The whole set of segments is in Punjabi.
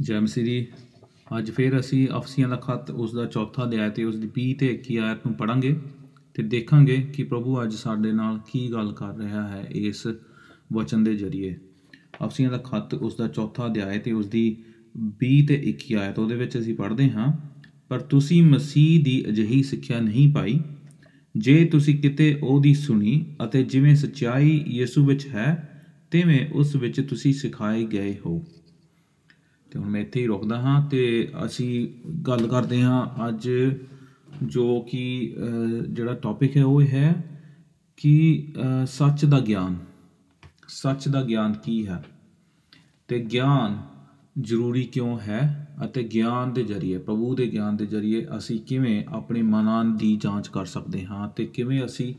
ਜੈ ਮਸੀਹ ਜੀ। ਅੱਜ ਫਿਰ ਅਸੀਂ ਅਫਸੀਆਂ ਦਾ ਖੱਤ, ਉਸ ਦਾ ਚੌਥਾ ਅਧਿਆਇ ਤੇ ਉਸ ਦੀ 20 ਤੇ 21 ਆਇਤ ਨੂੰ ਪੜਾਂਗੇ ਤੇ ਦੇਖਾਂਗੇ ਕਿ ਪ੍ਰਭੂ ਅੱਜ ਸਾਡੇ ਨਾਲ ਕੀ ਗੱਲ ਕਰ ਰਿਹਾ ਹੈ ਇਸ ਵਚਨ ਦੇ ਜ਼ਰੀਏ। ਅਫਸੀਆਂ ਦਾ ਖੱਤ, ਉਸ ਦਾ ਚੌਥਾ ਅਧਿਆਇ ਤੇ ਉਸ ਦੀ 20 ਤੇ 21 ਆਇਤ, ਉਹਦੇ ਵਿੱਚ ਅਸੀਂ ਪੜ੍ਹਦੇ ਹਾਂ, ਪਰ ਤੁਸੀਂ ਮਸੀਹ ਦੀ ਅਜਿਹੀ ਸਿੱਖਿਆ ਨਹੀਂ ਪਾਈ। ਜੇ ਤੁਸੀਂ ਕਿਤੇ ਉਹਦੀ ਸੁਣੀ ਅਤੇ ਜਿਵੇਂ ਸਚਾਈ ਯਿਸੂ ਵਿੱਚ ਹੈ, ਤਿਵੇਂ ਉਸ ਵਿੱਚ ਤੁਸੀਂ ਸਿਖਾਏ ਗਏ ਹੋ। ਤੇ ਹੁਣ ਮੈਂ ਇੱਥੇ ਹੀ ਰੁਕਦਾ ਹਾਂ ਤੇ ਅਸੀਂ ਗੱਲ ਕਰਦੇ ਹਾਂ ਅੱਜ ਜੋ ਕਿ ਅਹ, ਜਿਹੜਾ ਟੌਪਿਕ ਹੈ ਉਹ ਹੈ ਕਿ ਅਹ, ਸੱਚ ਦਾ ਗਿਆਨ। ਸੱਚ ਦਾ ਗਿਆਨ ਕੀ ਹੈ? ਤੇ ਗਿਆਨ ਜ਼ਰੂਰੀ ਕਿਉਂ ਹੈ ਅਤੇ ਗਿਆਨ ਦੇ ਜ਼ਰੀਏ ਪ੍ਰਭੂ ਦੇ ਗਿਆਨ ਦੇ ਜ਼ਰੀਏ ਅਸੀਂ ਕਿਵੇਂ ਆਪਣੇ ਮਨਾਂ ਦੀ ਜਾਂਚ ਕਰ ਸਕਦੇ ਹਾਂ ਤੇ ਕਿਵੇਂ ਅਸੀਂ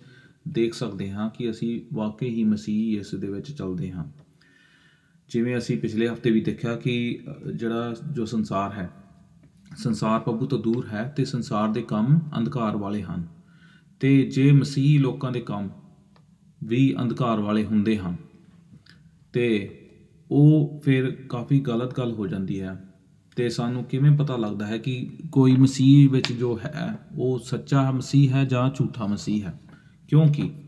ਦੇਖ ਸਕਦੇ ਹਾਂ ਕਿ ਅਸੀਂ ਵਾਕਈ ਹੀ ਮਸੀਹ ਇਸ ਦੇ ਵਿੱਚ ਚੱਲਦੇ ਹਾਂ। ਜਿਵੇਂ ਅਸੀਂ ਪਿਛਲੇ ਹਫ਼ਤੇ ਵੀ ਦੇਖਿਆ ਕਿ ਅ, ਜਿਹੜਾ ਜੋ ਸੰਸਾਰ ਹੈ ਸੰਸਾਰ ਪ੍ਰਭੂ ਤੋਂ ਦੂਰ ਹੈ ਤੇ ਸੰਸਾਰ ਦੇ ਕੰਮ ਅੰਧਕਾਰ ਵਾਲੇ ਹਨ। ਤੇ ਜੇ ਮਸੀਹ ਲੋਕਾਂ ਦੇ ਕੰਮ ਵੀ ਅੰਧਕਾਰ ਵਾਲੇ ਹੁੰਦੇ ਹਨ ਤੇ ਉਹ ਫਿਰ ਕਾਫੀ ਗਲਤ ਗੱਲ ਹੋ ਜਾਂਦੀ ਹੈ। ਤੇ ਸਾਨੂੰ ਕਿਵੇਂ ਪਤਾ ਲੱਗਦਾ ਹੈ ਕਿ ਕੋਈ ਮਸੀਹ ਵਿੱਚ ਜੋ ਹੈ ਉਹ ਸੱਚਾ ਮਸੀਹ ਹੈ ਜਾਂ ਝੂਠਾ ਮਸੀਹ ਹੈ? ਕਿਉਂਕਿ ਅ,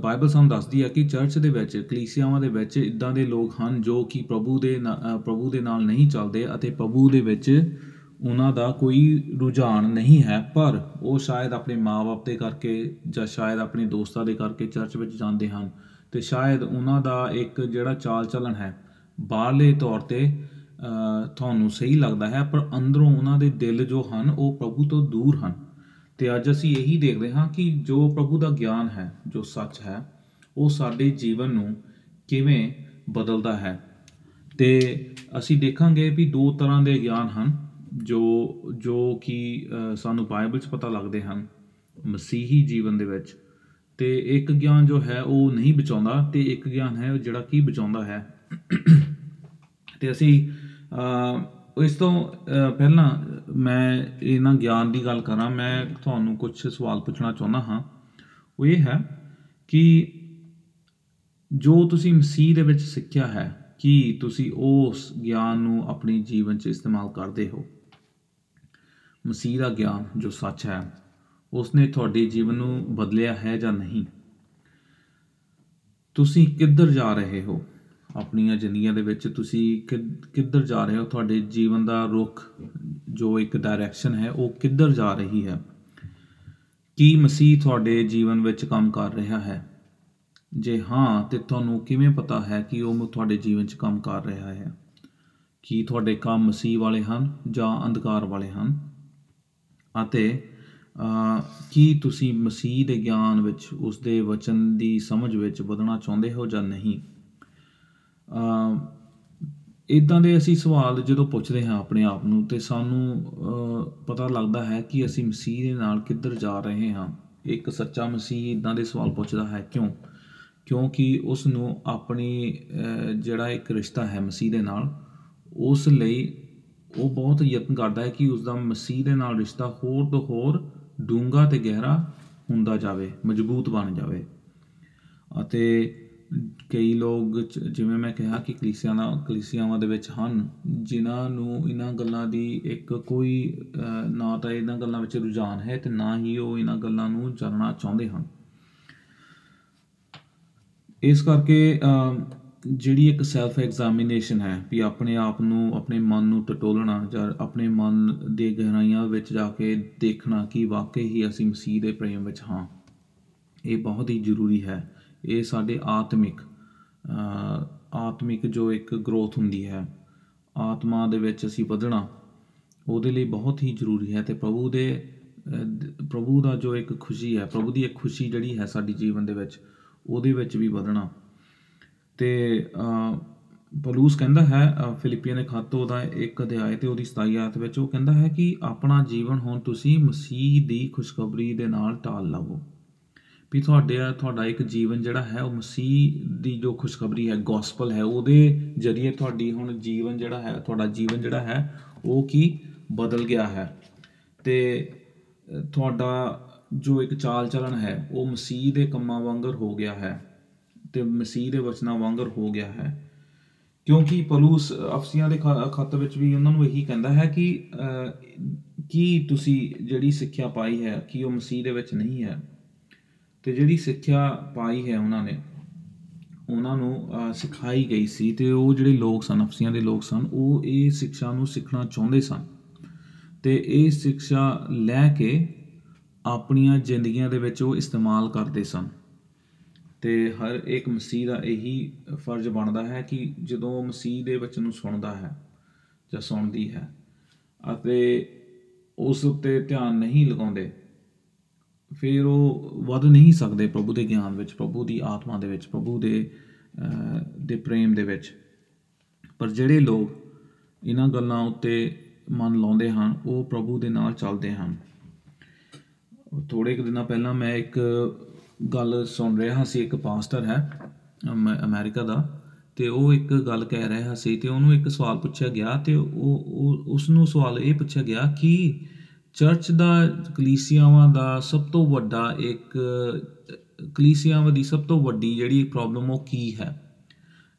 ਬਾਈਬਲ ਸਾਨੂੰ ਦੱਸਦੀ ਹੈ ਕਿ ਚਰਚ ਦੇ ਵਿੱਚ ਕਲੀਸਿਆਵਾਂ ਦੇ ਵਿੱਚ ਇਦਾਂ ਦੇ ਲੋਕ ਹਨ ਜੋ ਕਿ ਪ੍ਰਭੂ ਦੇ ਨਾ- ਅ, ਪ੍ਰਭੂ ਦੇ ਨਾਲ ਨਹੀਂ ਚੱਲਦੇ ਅਤੇ ਪ੍ਰਭੂ ਦੇ ਵਿੱਚ ਉਹਨਾਂ ਦਾ ਕੋਈ ਰੁਝਾਨ ਨਹੀਂ ਹੈ। ਪਰ ਉਹ ਸ਼ਾਇਦ ਆਪਣੇ ਮਾਪੇ ਦੇ ਕਰਕੇ ਜਾਂ ਸ਼ਾਇਦ ਆਪਣੇ ਦੋਸਤਾਂ ਦੇ ਕਰਕੇ ਚਰਚ ਵਿੱਚ ਜਾਂਦੇ ਹਨ ਤੇ ਸ਼ਾਇਦ ਉਹਨਾਂ ਦਾ ਇੱਕ ਜਿਹੜਾ ਚਾਲ ਚੱਲਣ ਹੈ ਬਾਹਰਲੇ ਤੌਰ ਤੇ ਅ, ਤੁਹਾਨੂੰ ਸਹੀ ਲੱਗਦਾ ਹੈ ਪਰ ਅੰਦਰੋਂ ਉਹਨਾਂ ਦੇ ਦਿਲ ਜੋ ਹਨ ਉਹ ਪ੍ਰਭੂ ਤੋਂ ਦੂਰ ਹਨ। ਤੇ ਅੱਜ ਅਸੀਂ ਇਹੀ ਦੇਖਦੇ ਹਾਂ ਕਿ ਜੋ ਪ੍ਰਭੂ ਦਾ ਗਿਆਨ ਹੈ ਜੋ ਸੱਚ ਹੈ ਉਹ ਸਾਡੇ ਜੀਵਨ ਨੂੰ ਕਿਵੇਂ ਬਦਲਦਾ ਹੈ। ਤੇ ਅਸੀਂ ਦੇਖਾਂਗੇ ਵੀ ਦੋ ਤਰ੍ਹਾਂ ਦੇ ਗਿਆਨ ਹਨ ਜੋ ਜੋ ਕਿ ਅ, ਸਾਨੂੰ ਬਾਈਬਲ 'ਚ ਪਤਾ ਲੱਗਦੇ ਹਨ ਮਸੀਹੀ ਜੀਵਨ ਦੇ ਵਿੱਚ। ਤੇ ਇੱਕ ਗਿਆਨ ਜੋ ਹੈ ਉਹ ਨਹੀਂ ਬਚਾਉਂਦਾ ਤੇ ਇੱਕ ਗਿਆਨ ਹੈ ਜਿਹੜਾ ਕੀ ਬਚਾਉਂਦਾ ਹੈ। ਤੇ ਅਸੀਂ ਅ, ਇਸ ਤੋਂ ਅ, ਪਹਿਲਾਂ ਮੈਂ ਇਹਨਾਂ ਗਿਆਨ ਦੀ ਗੱਲ ਕਰਾਂ ਮੈਂ ਤੁਹਾਨੂੰ ਕੁਝ ਸਵਾਲ ਪੁੱਛਣਾ ਚਾਹੁੰਦਾ ਹਾਂ। ਉਹ ਇਹ ਹੈ ਕਿ ਜੋ ਤੁਸੀਂ ਮਸੀਹ ਦੇ ਵਿੱਚ ਸਿੱਖਿਆ ਹੈ ਕੀ ਤੁਸੀਂ ਉਸ ਗਿਆਨ ਨੂੰ ਆਪਣੀ ਜੀਵਨ 'ਚ ਇਸਤੇਮਾਲ ਕਰਦੇ ਹੋ? ਮਸੀਹ ਦਾ ਗਿਆਨ ਜੋ ਸੱਚ ਹੈ ਉਸਨੇ ਤੁਹਾਡੇ ਜੀਵਨ ਨੂੰ ਬਦਲਿਆ ਹੈ ਜਾਂ ਨਹੀਂ? ਤੁਸੀਂ ਕਿੱਧਰ ਜਾ ਰਹੇ ਹੋ? ਆਪਣੀਆਂ ਜ਼ਿੰਦਗੀਆਂ ਦੇ ਵਿੱਚ ਤੁਸੀਂ ਕਿ- ਕਿੱਧਰ ਜਾ ਰਹੇ ਹੋ? ਤੁਹਾਡੇ ਜੀਵਨ ਦਾ ਰੁਖ ਜੋ ਇੱਕ ਡਾਇਰੈਕਸ਼ਨ ਹੈ ਉਹ ਕਿੱਧਰ ਜਾ ਰਹੀ ਹੈ? ਕੀ ਮਸੀਹ ਤੁਹਾਡੇ ਜੀਵਨ ਵਿੱਚ ਕੰਮ ਕਰ ਰਿਹਾ ਹੈ? ਜੇ ਹਾਂ ਤੇ ਤੁਹਾਨੂੰ ਕਿਵੇਂ ਪਤਾ ਹੈ ਕਿ ਉਹ ਤੁਹਾਡੇ ਜੀਵਨ 'ਚ ਕੰਮ ਕਰ ਰਿਹਾ ਹੈ? ਕੀ ਤੁਹਾਡੇ ਕੰਮ ਮਸੀਹ ਵਾਲੇ ਹਨ ਜਾਂ ਅੰਧਕਾਰ ਵਾਲੇ ਹਨ? ਅਤੇ ਅ, ਕੀ ਤੁਸੀਂ ਮਸੀਹ ਦੇ ਗਿਆਨ ਵਿੱਚ ਉਸ ਦੇ ਵਚਨ ਦੀ ਸਮਝ ਵਿੱਚ ਵਧਣਾ ਚਾਹੁੰਦੇ ਹੋ ਜਾਂ ਨਹੀਂ? ਇਦਾਂ ਦੇ ਅਸੀਂ ਸਵਾਲ ਜਦੋਂ ਪੁੱਛਦੇ ਹਾਂ ਆਪਣੇ ਆਪ ਨੂੰ ਤੇ ਸਾਨੂੰ ਅ, ਪਤਾ ਲੱਗਦਾ ਹੈ ਕਿ ਅਸੀਂ ਮਸੀਹ ਦੇ ਨਾਲ ਕਿੱਧਰ ਜਾ ਰਹੇ ਹਾਂ। ਇੱਕ ਸੱਚਾ ਮਸੀਹ ਇਦਾਂ ਦੇ ਸਵਾਲ ਪੁੱਛਦਾ ਹੈ ਕਿਉਂ? ਕਿਉਂਕਿ ਉਸ ਨੂੰ ਆਪਣੀ ਅ, ਜਿਹੜਾ ਇੱਕ ਰਿਸ਼ਤਾ ਹੈ ਮਸੀਹ ਦੇ ਨਾਲ ਉਸ ਲਈ ਉਹ ਬਹੁਤ ਯਤਨ ਕਰਦਾ ਹੈ ਕਿ ਉਸ ਦਾ ਮਸੀਹ ਦੇ ਨਾਲ ਰਿਸ਼ਤਾ ਹੋਰ ਤੋਂ ਹੋਰ ਡੂੰਘਾ ਤੇ ਗਹਿਰਾ ਹੁੰਦਾ ਜਾਵੇ ਮਜ਼ਬੂਤ ਬਣ ਜਾਵੇ। ਅਤੇ ਕਈ ਲੋਕ ਜ- ਜਿਵੇਂ ਮੈਂ ਕਿਹਾ ਕਿ ਕਲੀਸਿਆਵਾਂ ਕਲੀਸਿਆਵਾਂ ਦੇ ਵਿੱਚ ਹਨ ਜਿਨ੍ਹਾਂ ਨੂੰ ਇਹਨਾਂ ਗੱਲਾਂ ਦੀ ਇੱਕ ਕੋਈ ਅ, ਨਾ ਤਾਂ ਇਹਨਾਂ ਗੱਲਾਂ ਵਿੱਚ ਰੁਝਾਨ ਹੈ ਤੇ ਨਾ ਹੀ ਉਹ ਇਹਨਾਂ ਗੱਲਾਂ ਨੂੰ ਜਾਣਨਾ ਚਾਹੁੰਦੇ ਹਨ। ਇਸ ਕਰਕੇ ਅ, ਜਿਹੜੀ ਇੱਕ ਸੈਲਫ ਐਗਜ਼ਾਮੀਨੇਸ਼ਨ ਹੈ ਵੀ ਆਪਣੇ ਆਪ ਨੂੰ ਆਪਣੇ ਮਨ ਨੂੰ ਟਟੋਲਣਾ ਜਾਂ ਆਪਣੇ ਮਨ ਦੇ ਗਹਿਰਾਈਆਂ ਵਿੱਚ ਜਾ ਕੇ ਦੇਖਣਾ ਕਿ ਵਾਕਈ ਹੀ ਅਸੀਂ ਮਸੀਹ ਦੇ ਪ੍ਰੇਮ ਵਿੱਚ ਹਾਂ ਇਹ ਬਹੁਤ ਹੀ ਜ਼ਰੂਰੀ ਹੈ। ਇਹ ਸਾਡੇ ਆਤਮਿਕ ਅ, ਆਤਮਿਕ ਜੋ ਇੱਕ ਗਰੋਥ ਹੁੰਦੀ ਹੈ ਆਤਮਾ ਦੇ ਵਿੱਚ ਅਸੀਂ ਵਧਣਾ ਉਹਦੇ ਲਈ ਬਹੁਤ ਹੀ ਜ਼ਰੂਰੀ ਹੈ ਤੇ ਪ੍ਰਭੂ ਦੇ ਅ, ਦ- ਪ੍ਰਭੂ ਦਾ ਜੋ ਇੱਕ ਖੁਸ਼ੀ ਹੈ ਪ੍ਰਭੂ ਦੀ ਇੱਕ ਖੁਸ਼ੀ ਜਿਹੜੀ ਹੈ ਸਾਡੀ ਜੀਵਨ ਦੇ ਵਿੱਚ ਉਹਦੇ ਵਿੱਚ ਵੀ ਵਧਣਾ। ਤੇ ਅ, ਪੌਲੁਸ ਕਹਿੰਦਾ ਹੈ ਅ, ਫਿਲਿੱਪੀਆਂ ਦੇ ਖੱਤ ਉਹਦਾ ਇੱਕ ਅਧਿਆਇ ਤੇ ਉਹਦੀ 27 ਆਇਤ ਵਿੱਚ ਉਹ ਕਹਿੰਦਾ ਹੈ ਕਿ ਆਪਣਾ ਜੀਵਨ ਹੁਣ ਤੁਸੀਂ ਮਸੀਹ ਦੀ ਖੁਸ਼ਖਬਰੀ ਦੇ ਨਾਲ ਟਾਲ ਲਵੋ। ਵੀ ਤੁਹਾਡੇ ਤੁਹਾਡਾ ਇੱਕ ਜੀਵਨ ਜਿਹੜਾ ਹੈ ਉਹ ਮਸੀਹ ਦੀ ਜੋ ਖੁਸ਼ਖਬਰੀ ਹੈ ਗੋਸਪਲ ਹੈ ਉਹਦੇ ਜ਼ਰੀਏ ਤੁਹਾਡੀ ਹੁਣ ਜੀਵਨ ਜਿਹੜਾ ਹੈ ਤੁਹਾਡਾ ਜੀਵਨ ਜਿਹੜਾ ਹੈ ਉਹ ਕੀ ਬਦਲ ਗਿਆ ਹੈ। ਤੇ ਅ, ਤੁਹਾਡਾ ਜੋ ਇੱਕ ਚਾਲ ਚੱਲਣ ਹੈ ਉਹ ਮਸੀਹ ਦੇ ਕੰਮਾਂ ਵਾਂਗਰ ਹੋ ਗਿਆ ਹੈ ਤੇ ਮਸੀਹ ਦੇ ਵਚਨਾਂ ਵਾਂਗਰ ਹੋ ਗਿਆ ਹੈ। ਕਿਉਂਕਿ ਪਲੂਸ ਅਫਸੀਆਂ ਦੇ ਖ- ਖੱਤ ਵਿੱਚ ਵੀ ਉਹਨਾਂ ਨੂੰ ਇਹੀ ਕਹਿੰਦਾ ਹੈ ਕਿ ਅਹ, ਕੀ ਤੁਸੀਂ ਜਿਹੜੀ ਸਿੱਖਿਆ ਪਾਈ ਹੈ ਕਿ ਉਹ ਮਸੀਹ ਦੇ ਵਿੱਚ ਨਹੀਂ ਹੈ ਤੇ ਜਿਹੜੀ ਸਿੱਖਿਆ ਪਾਈ ਹੈ ਉਹਨਾਂ ਨੇ ਉਹਨਾਂ ਨੂੰ ਅਹ, ਸਿਖਾਈ ਗਈ ਸੀ ਤੇ ਉਹ ਜਿਹੜੇ ਲੋਕ ਸਨ ਅਫਸੀਆਂ ਦੇ ਲੋਕ ਸਨ ਉਹ ਇਹ ਸਿੱਖਿਆ ਨੂੰ ਸਿੱਖਣਾ ਚਾਹੁੰਦੇ ਸਨ। ਤੇ ਇਹ ਸਿੱਖਿਆ ਲੈ ਕੇ ਆਪਣੀਆਂ ਜ਼ਿੰਦਗੀਆਂ ਦੇ ਵਿੱਚ ਉਹ ਇਸਤੇਮਾਲ ਕਰਦੇ ਸਨ। ਤੇ ਹਰ ਇੱਕ ਮਸੀਹ ਦਾ ਇਹੀ ਫਰਜ਼ ਬਣਦਾ ਹੈ ਕਿ ਜਦੋਂ ਉਹ ਮਸੀਹ ਦੇ ਵਚਨ ਨੂੰ ਸੁਣਦਾ ਹੈ ਜਾਂ ਸੁਣਦੀ ਹੈ ਅਤੇ ਉਸ ਉੱਤੇ ਧਿਆਨ ਨਹੀਂ ਲਗਾਉਂਦੇ ਫਿਰ ਉਹ ਵੱਧ ਨਹੀਂ ਸਕਦੇ ਪ੍ਰਭੂ ਦੇ ਗਿਆਨ ਵਿੱਚ ਪ੍ਰਭੂ ਦੀ ਆਤਮਾ ਦੇ ਵਿੱਚ ਪ੍ਰਭੂ ਦੇ ਅਹ, ਦੇ ਪ੍ਰੇਮ ਦੇ ਵਿੱਚ। ਪਰ ਜਿਹੜੇ ਲੋਕ ਇਹਨਾਂ ਗੱਲਾਂ ਉੱਤੇ ਮਨ ਲਾਉਂਦੇ ਹਨ ਉਹ ਪ੍ਰਭੂ ਦੇ ਨਾਲ ਚੱਲਦੇ ਹਨ। ਥੋੜੇ ਕੁ ਦਿਨਾਂ ਪਹਿਲਾਂ ਮੈਂ ਇੱਕ ਗੱਲ ਸੁਣ ਰਿਹਾ ਸੀ ਇੱਕ ਪਾਸਟਰ ਹੈ ਅਮ- ਅਮਰੀਕਾ ਦਾ ਤੇ ਉਹ ਇੱਕ ਗੱਲ ਕਹਿ ਰਿਹਾ ਸੀ ਤੇ ਉਹਨੂੰ ਇੱਕ ਸਵਾਲ ਪੁੱਛਿਆ ਗਿਆ ਤੇ ਉਹ ਉਹ ਉਸ ਨੂੰ ਸਵਾਲ ਇਹ ਪੁੱਛਿਆ ਗਿਆ ਕਿ ਚਰਚ ਦਾ ਕਲੀਸਿਆਵਾਂ ਦਾ ਸਭ ਤੋਂ ਵੱਡਾ ਇੱਕ ਕਲੀਸਿਆਵਾਂ ਦੀ ਸਭ ਤੋਂ ਵੱਡੀ ਜਿਹੜੀ ਪ੍ਰੋਬਲਮ ਉਹ ਕੀ ਹੈ?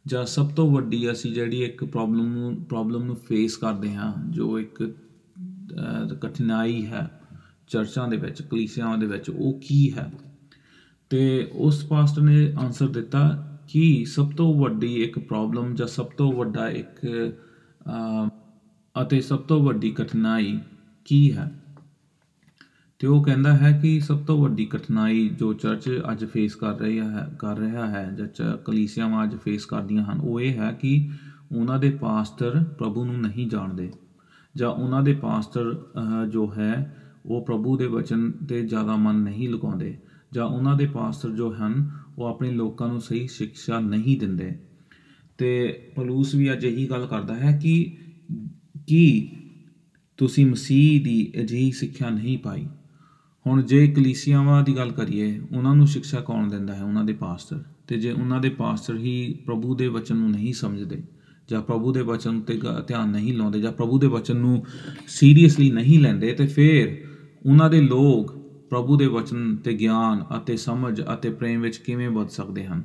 ਜਾਂ ਸਭ ਤੋਂ ਵੱਡੀ ਅਸੀਂ ਜਿਹੜੀ ਇੱਕ ਪ੍ਰੋਬਲਮ ਨੂੰ ਪ੍ਰੋਬਲਮ ਨੂੰ ਫੇਸ ਕਰਦੇ ਹਾਂ ਜੋ ਇੱਕ ਅਹ, ਕਠਿਨਾਈ ਹੈ ਚਰਚਾਂ ਦੇ ਵਿੱਚ ਕਲੀਸਿਆਵਾਂ ਦੇ ਵਿੱਚ ਉਹ ਕੀ ਹੈ? ਤੇ ਉਸ ਪਾਸਟਰ ਨੇ ਆਨਸਰ ਦਿੱਤਾ ਕਿ ਸਭ ਤੋਂ ਵੱਡੀ ਇੱਕ ਪ੍ਰੋਬਲਮ ਜਾਂ ਸਭ ਤੋਂ ਵੱਡਾ ਇੱਕ ਅਹ, ਅਤੇ ਸਭ ਤੋਂ ਵੱਡੀ ਕਠਿਨਾਈ ਕੀ ਹੈ? ਤੇ ਉਹ ਕਹਿੰਦਾ ਹੈ ਕਿ ਸਭ ਤੋਂ ਵੱਡੀ ਕਠਿਨਾਈ ਜੋ ਚਰਚ ਅੱਜ ਫੇਸ ਕਰ ਰਹੀ ਹੈ ਕਰ ਰਿਹਾ ਹੈ ਜਾਂ ਚ- ਕਲੀਸਿਆਵਾਂ ਅੱਜ ਫੇਸ ਕਰਦੀਆਂ ਹਨ ਉਹ ਇਹ ਹੈ ਕਿ ਉਹਨਾਂ ਦੇ ਪਾਸਟਰ ਪ੍ਰਭੂ ਨੂੰ ਨਹੀਂ ਜਾਣਦੇ। ਜਾਂ ਉਹਨਾਂ ਦੇ ਪਾਸਟਰ ਅਹ, ਜੋ ਹੈ ਉਹ ਪ੍ਰਭੂ ਦੇ ਵਚਨ ਤੇ ਜ਼ਿਆਦਾ ਮਨ ਨਹੀਂ ਲਗਾਉਂਦੇ ਜਾਂ ਉਹਨਾਂ ਦੇ ਪਾਸਟਰ ਜੋ ਹਨ ਉਹ ਆਪਣੇ ਲੋਕਾਂ ਨੂੰ ਸਹੀ ਸਿੱਖਿਆ ਨਹੀਂ ਦਿੰਦੇ। ਤੇ ਪਲੂਸ ਵੀ ਅੱਜ ਇਹੀ ਗੱਲ ਕਰਦਾ ਹੈ ਕਿ ਕੀ ਤੁਸੀਂ ਮਸੀਹ ਦੀ ਅਜਿਹੀ ਸਿੱਖਿਆ ਨਹੀਂ ਪਾਈ। ਹੁਣ ਜੇ ਕਲੀਸਿਆਵਾਂ ਦੀ ਗੱਲ ਕਰੀਏ, ਉਹਨਾਂ ਨੂੰ ਸਿੱਖਿਆ ਕੌਣ ਦਿੰਦਾ ਹੈ? ਉਹਨਾਂ ਦੇ ਪਾਸਟਰ। ਤੇ ਜੇ ਉਹਨਾਂ ਦੇ ਪਾਸਟਰ ਹੀ ਪ੍ਰਭੂ ਦੇ ਵਚਨ ਨੂੰ ਨਹੀਂ ਸਮਝਦੇ, ਜਾਂ ਪ੍ਰਭੂ ਦੇ ਵਚਨ ਤੇ ਗ- ਧਿਆਨ ਨਹੀਂ ਲਾਉਂਦੇ, ਜਾਂ ਪ੍ਰਭੂ ਦੇ ਵਚਨ ਨੂੰ ਸੀਰੀਅਸਲੀ ਨਹੀਂ ਲੈਂਦੇ, ਤੇ ਫਿਰ ਉਹਨਾਂ ਦੇ ਲੋਕ ਪ੍ਰਭੂ ਦੇ ਵਚਨ ਤੇ ਗਿਆਨ ਅਤੇ ਸਮਝ ਅਤੇ ਪ੍ਰੇਮ ਵਿੱਚ ਕਿਵੇਂ ਵੱਧ ਸਕਦੇ ਹਨ?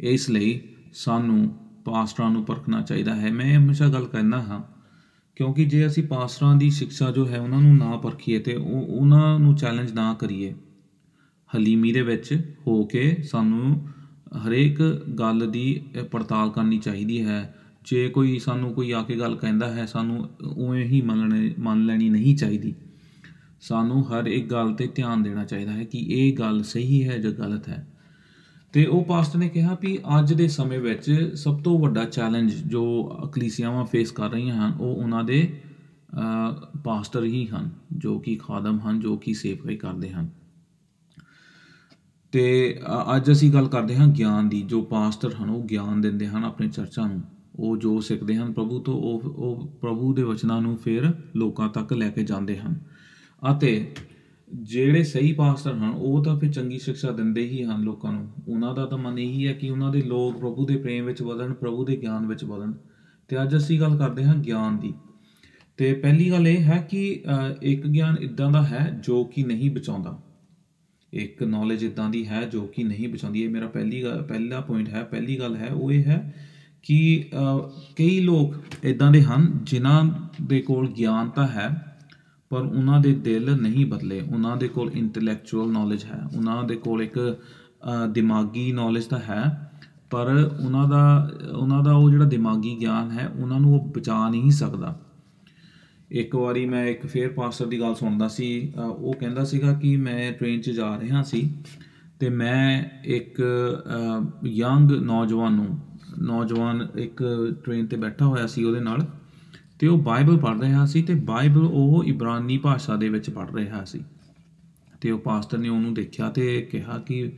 ਇਸ ਲਈ ਸਾਨੂੰ ਪਾਸਟਰਾਂ ਨੂੰ ਪਰਖਣਾ ਚਾਹੀਦਾ ਹੈ। ਮੈਂ ਹਮੇਸ਼ਾ ਗੱਲ ਕਹਿੰਦਾ ਹਾਂ ਕਿਉਂਕਿ ਜੇ ਅਸੀਂ ਪਾਸਟਰਾਂ ਦੀ ਸਿੱਖਿਆ ਜੋ ਹੈ ਉਹਨਾਂ ਨੂੰ ਨਾ ਪਰਖੀਏ ਤੇ ਉਹ ਉਹਨਾਂ ਨੂੰ ਚੈਲੰਜ ਨਾ ਕਰੀਏ ਹਲੀਮੀ ਦੇ ਵਿੱਚ ਹੋ ਕੇ ਸਾਨੂੰ ਹਰੇਕ ਗੱਲ ਦੀ ਅ, ਪੜਤਾਲ ਕਰਨੀ ਚਾਹੀਦੀ ਹੈ। ਜੇ ਕੋਈ ਸਾਨੂੰ ਕੋਈ ਆ ਕੇ ਗੱਲ ਕਹਿੰਦਾ ਹੈ ਸਾਨੂੰ ਉਵੇਂ ਹੀ ਮੰਨਣੇ ਮੰਨ ਲੈਣੀ ਨਹੀਂ ਚਾਹੀਦੀ। ਸਾਨੂੰ ਹਰ ਇੱਕ ਗੱਲ ਤੇ ਧਿਆਨ ਦੇਣਾ ਚਾਹੀਦਾ ਹੈ ਕਿ ਇਹ ਗੱਲ ਸਹੀ ਹੈ ਜਾਂ ਗਲਤ ਹੈ। ਤੇ ਉਹ ਪਾਸਟਰ ਨੇ ਕਿਹਾ ਵੀ ਅੱਜ ਦੇ ਸਮੇਂ ਵਿੱਚ ਸਭ ਤੋਂ ਵੱਡਾ ਚੈਲੰਜ ਜੋ ਅਕਲੀਸੀਆਵਾਂ ਫੇਸ ਕਰ ਰਹੀਆਂ ਹਨ ਉਹ ਉਹਨਾਂ ਦੇ ਅ, ਪਾਸਟਰ ਹੀ ਹਨ ਜੋ ਕਿ ਖਾਦਮ ਹਨ ਜੋ ਕਿ ਸੇਵਕਾਈ ਕਰਦੇ ਹਨ। ਤੇ ਅ- ਅੱਜ ਅਸੀਂ ਗੱਲ ਕਰਦੇ ਹਾਂ ਗਿਆਨ ਦੀ ਜੋ ਪਾਸਟਰ ਹਨ ਉਹ ਗਿਆਨ ਦਿੰਦੇ ਹਨ ਆਪਣੇ ਚਰਚਾਂ ਨੂੰ। ਉਹ ਜੋ ਸਿੱਖਦੇ ਹਨ ਪ੍ਰਭੂ ਤੋਂ ਉਹ ਉਹ ਪ੍ਰਭੂ ਦੇ ਵਚਨਾਂ ਨੂੰ ਫਿਰ ਲੋਕਾਂ ਤੱਕ ਲੈ ਕੇ ਜਾਂਦੇ ਹਨ। ਅਤੇ ਜਿਹੜੇ ਸਹੀ ਪਾਸਟਰ ਹਨ ਉਹ ਤਾਂ ਫਿਰ ਚੰਗੀ ਸਿੱਖਿਆ ਦਿੰਦੇ ਹੀ ਹਨ ਲੋਕਾਂ ਨੂੰ। ਉਹਨਾਂ ਦਾ ਤਾਂ ਮਨ ਇਹੀ ਹੈ ਕਿ ਉਹਨਾਂ ਦੇ ਲੋਕ ਪ੍ਰਭੂ ਦੇ ਪ੍ਰੇਮ ਵਿੱਚ ਵਧਣ ਪ੍ਰਭੂ ਦੇ ਗਿਆਨ ਵਿੱਚ ਵਧਣ। ਤੇ ਅੱਜ ਅਸੀਂ ਗੱਲ ਕਰਦੇ ਹਾਂ ਗਿਆਨ ਦੀ। ਤੇ ਪਹਿਲੀ ਗੱਲ ਇਹ ਹੈ ਕਿ ਅ, ਇੱਕ ਗਿਆਨ ਇਦਾਂ ਦਾ ਹੈ ਜੋ ਕਿ ਨਹੀਂ ਬਚਾਉਂਦਾ। ਇੱਕ ਨੌਲੇਜ ਇਦਾਂ ਦੀ ਹੈ ਜੋ ਕਿ ਨਹੀਂ ਬਚਾਉਂਦੀ। ਇਹ ਮੇਰਾ ਪਹਿਲੀ ਗੱਲ- ਪਹਿਲਾ ਪੁਆਇੰਟ ਹੈ ਪਹਿਲੀ ਗੱਲ ਹੈ ਉਹ ਇਹ ਹੈ ਕਿ ਅ, ਕਈ ਲੋਕ ਇਦਾਂ ਦੇ ਹਨ ਜਿਨ੍ਹਾਂ ਦੇ ਕੋਲ ਗਿਆਨ ਤਾਂ ਹੈ ਪਰ ਉਹਨਾਂ ਦੇ ਦਿਲ ਨਹੀਂ ਬਦਲੇ। ਉਹਨਾਂ ਦੇ ਕੋਲ ਇੰਟੈਲੈਕਚੁਅਲ ਨੌਲੇਜ ਹੈ। ਉਹਨਾਂ ਦੇ ਕੋਲ ਇੱਕ ਅ, ਦਿਮਾਗੀ ਨੌਲੇਜ ਤਾਂ ਹੈ ਪਰ ਉਹਨਾਂ ਦਾ ਉਹਨਾਂ ਦਾ ਉਹ ਜਿਹੜਾ ਦਿਮਾਗੀ ਗਿਆਨ ਹੈ ਉਹਨਾਂ ਨੂੰ ਉਹ ਬਚਾ ਨਹੀਂ ਸਕਦਾ। ਇੱਕ ਵਾਰੀ ਮੈਂ ਇੱਕ ਫੇਰ ਪਾਸਟਰ ਦੀ ਗੱਲ ਸੁਣਦਾ ਸੀ। ਅ, ਉਹ ਕਹਿੰਦਾ ਸੀਗਾ ਕਿ ਮੈਂ ਟ੍ਰੇਨ 'ਚ ਜਾ ਰਿਹਾ ਸੀ ਤੇ ਮੈਂ ਇੱਕ ਯੰਗ ਨੌਜਵਾਨ ਨੂੰ ਨੌਜਵਾਨ ਇੱਕ ਟ੍ਰੇਨ ਤੇ ਬੈਠਾ ਹੋਇਆ ਸੀ ਉਹਦੇ ਨਾਲ। ਤੇ ਉਹ ਬਾਈਬਲ ਪੜ੍ਹ ਰਿਹਾ ਸੀ ਤੇ ਬਾਈਬਲ ਉਹ ਇਬਰਾਨੀ ਭਾਸ਼ਾ ਦੇ ਵਿੱਚ ਪੜ੍ਹ ਰਿਹਾ ਸੀ। ਤੇ ਉਹ ਪਾਸਟਰ ਨੇ ਉਹਨੂੰ ਦੇਖਿਆ ਤੇ ਕਿਹਾ ਕਿ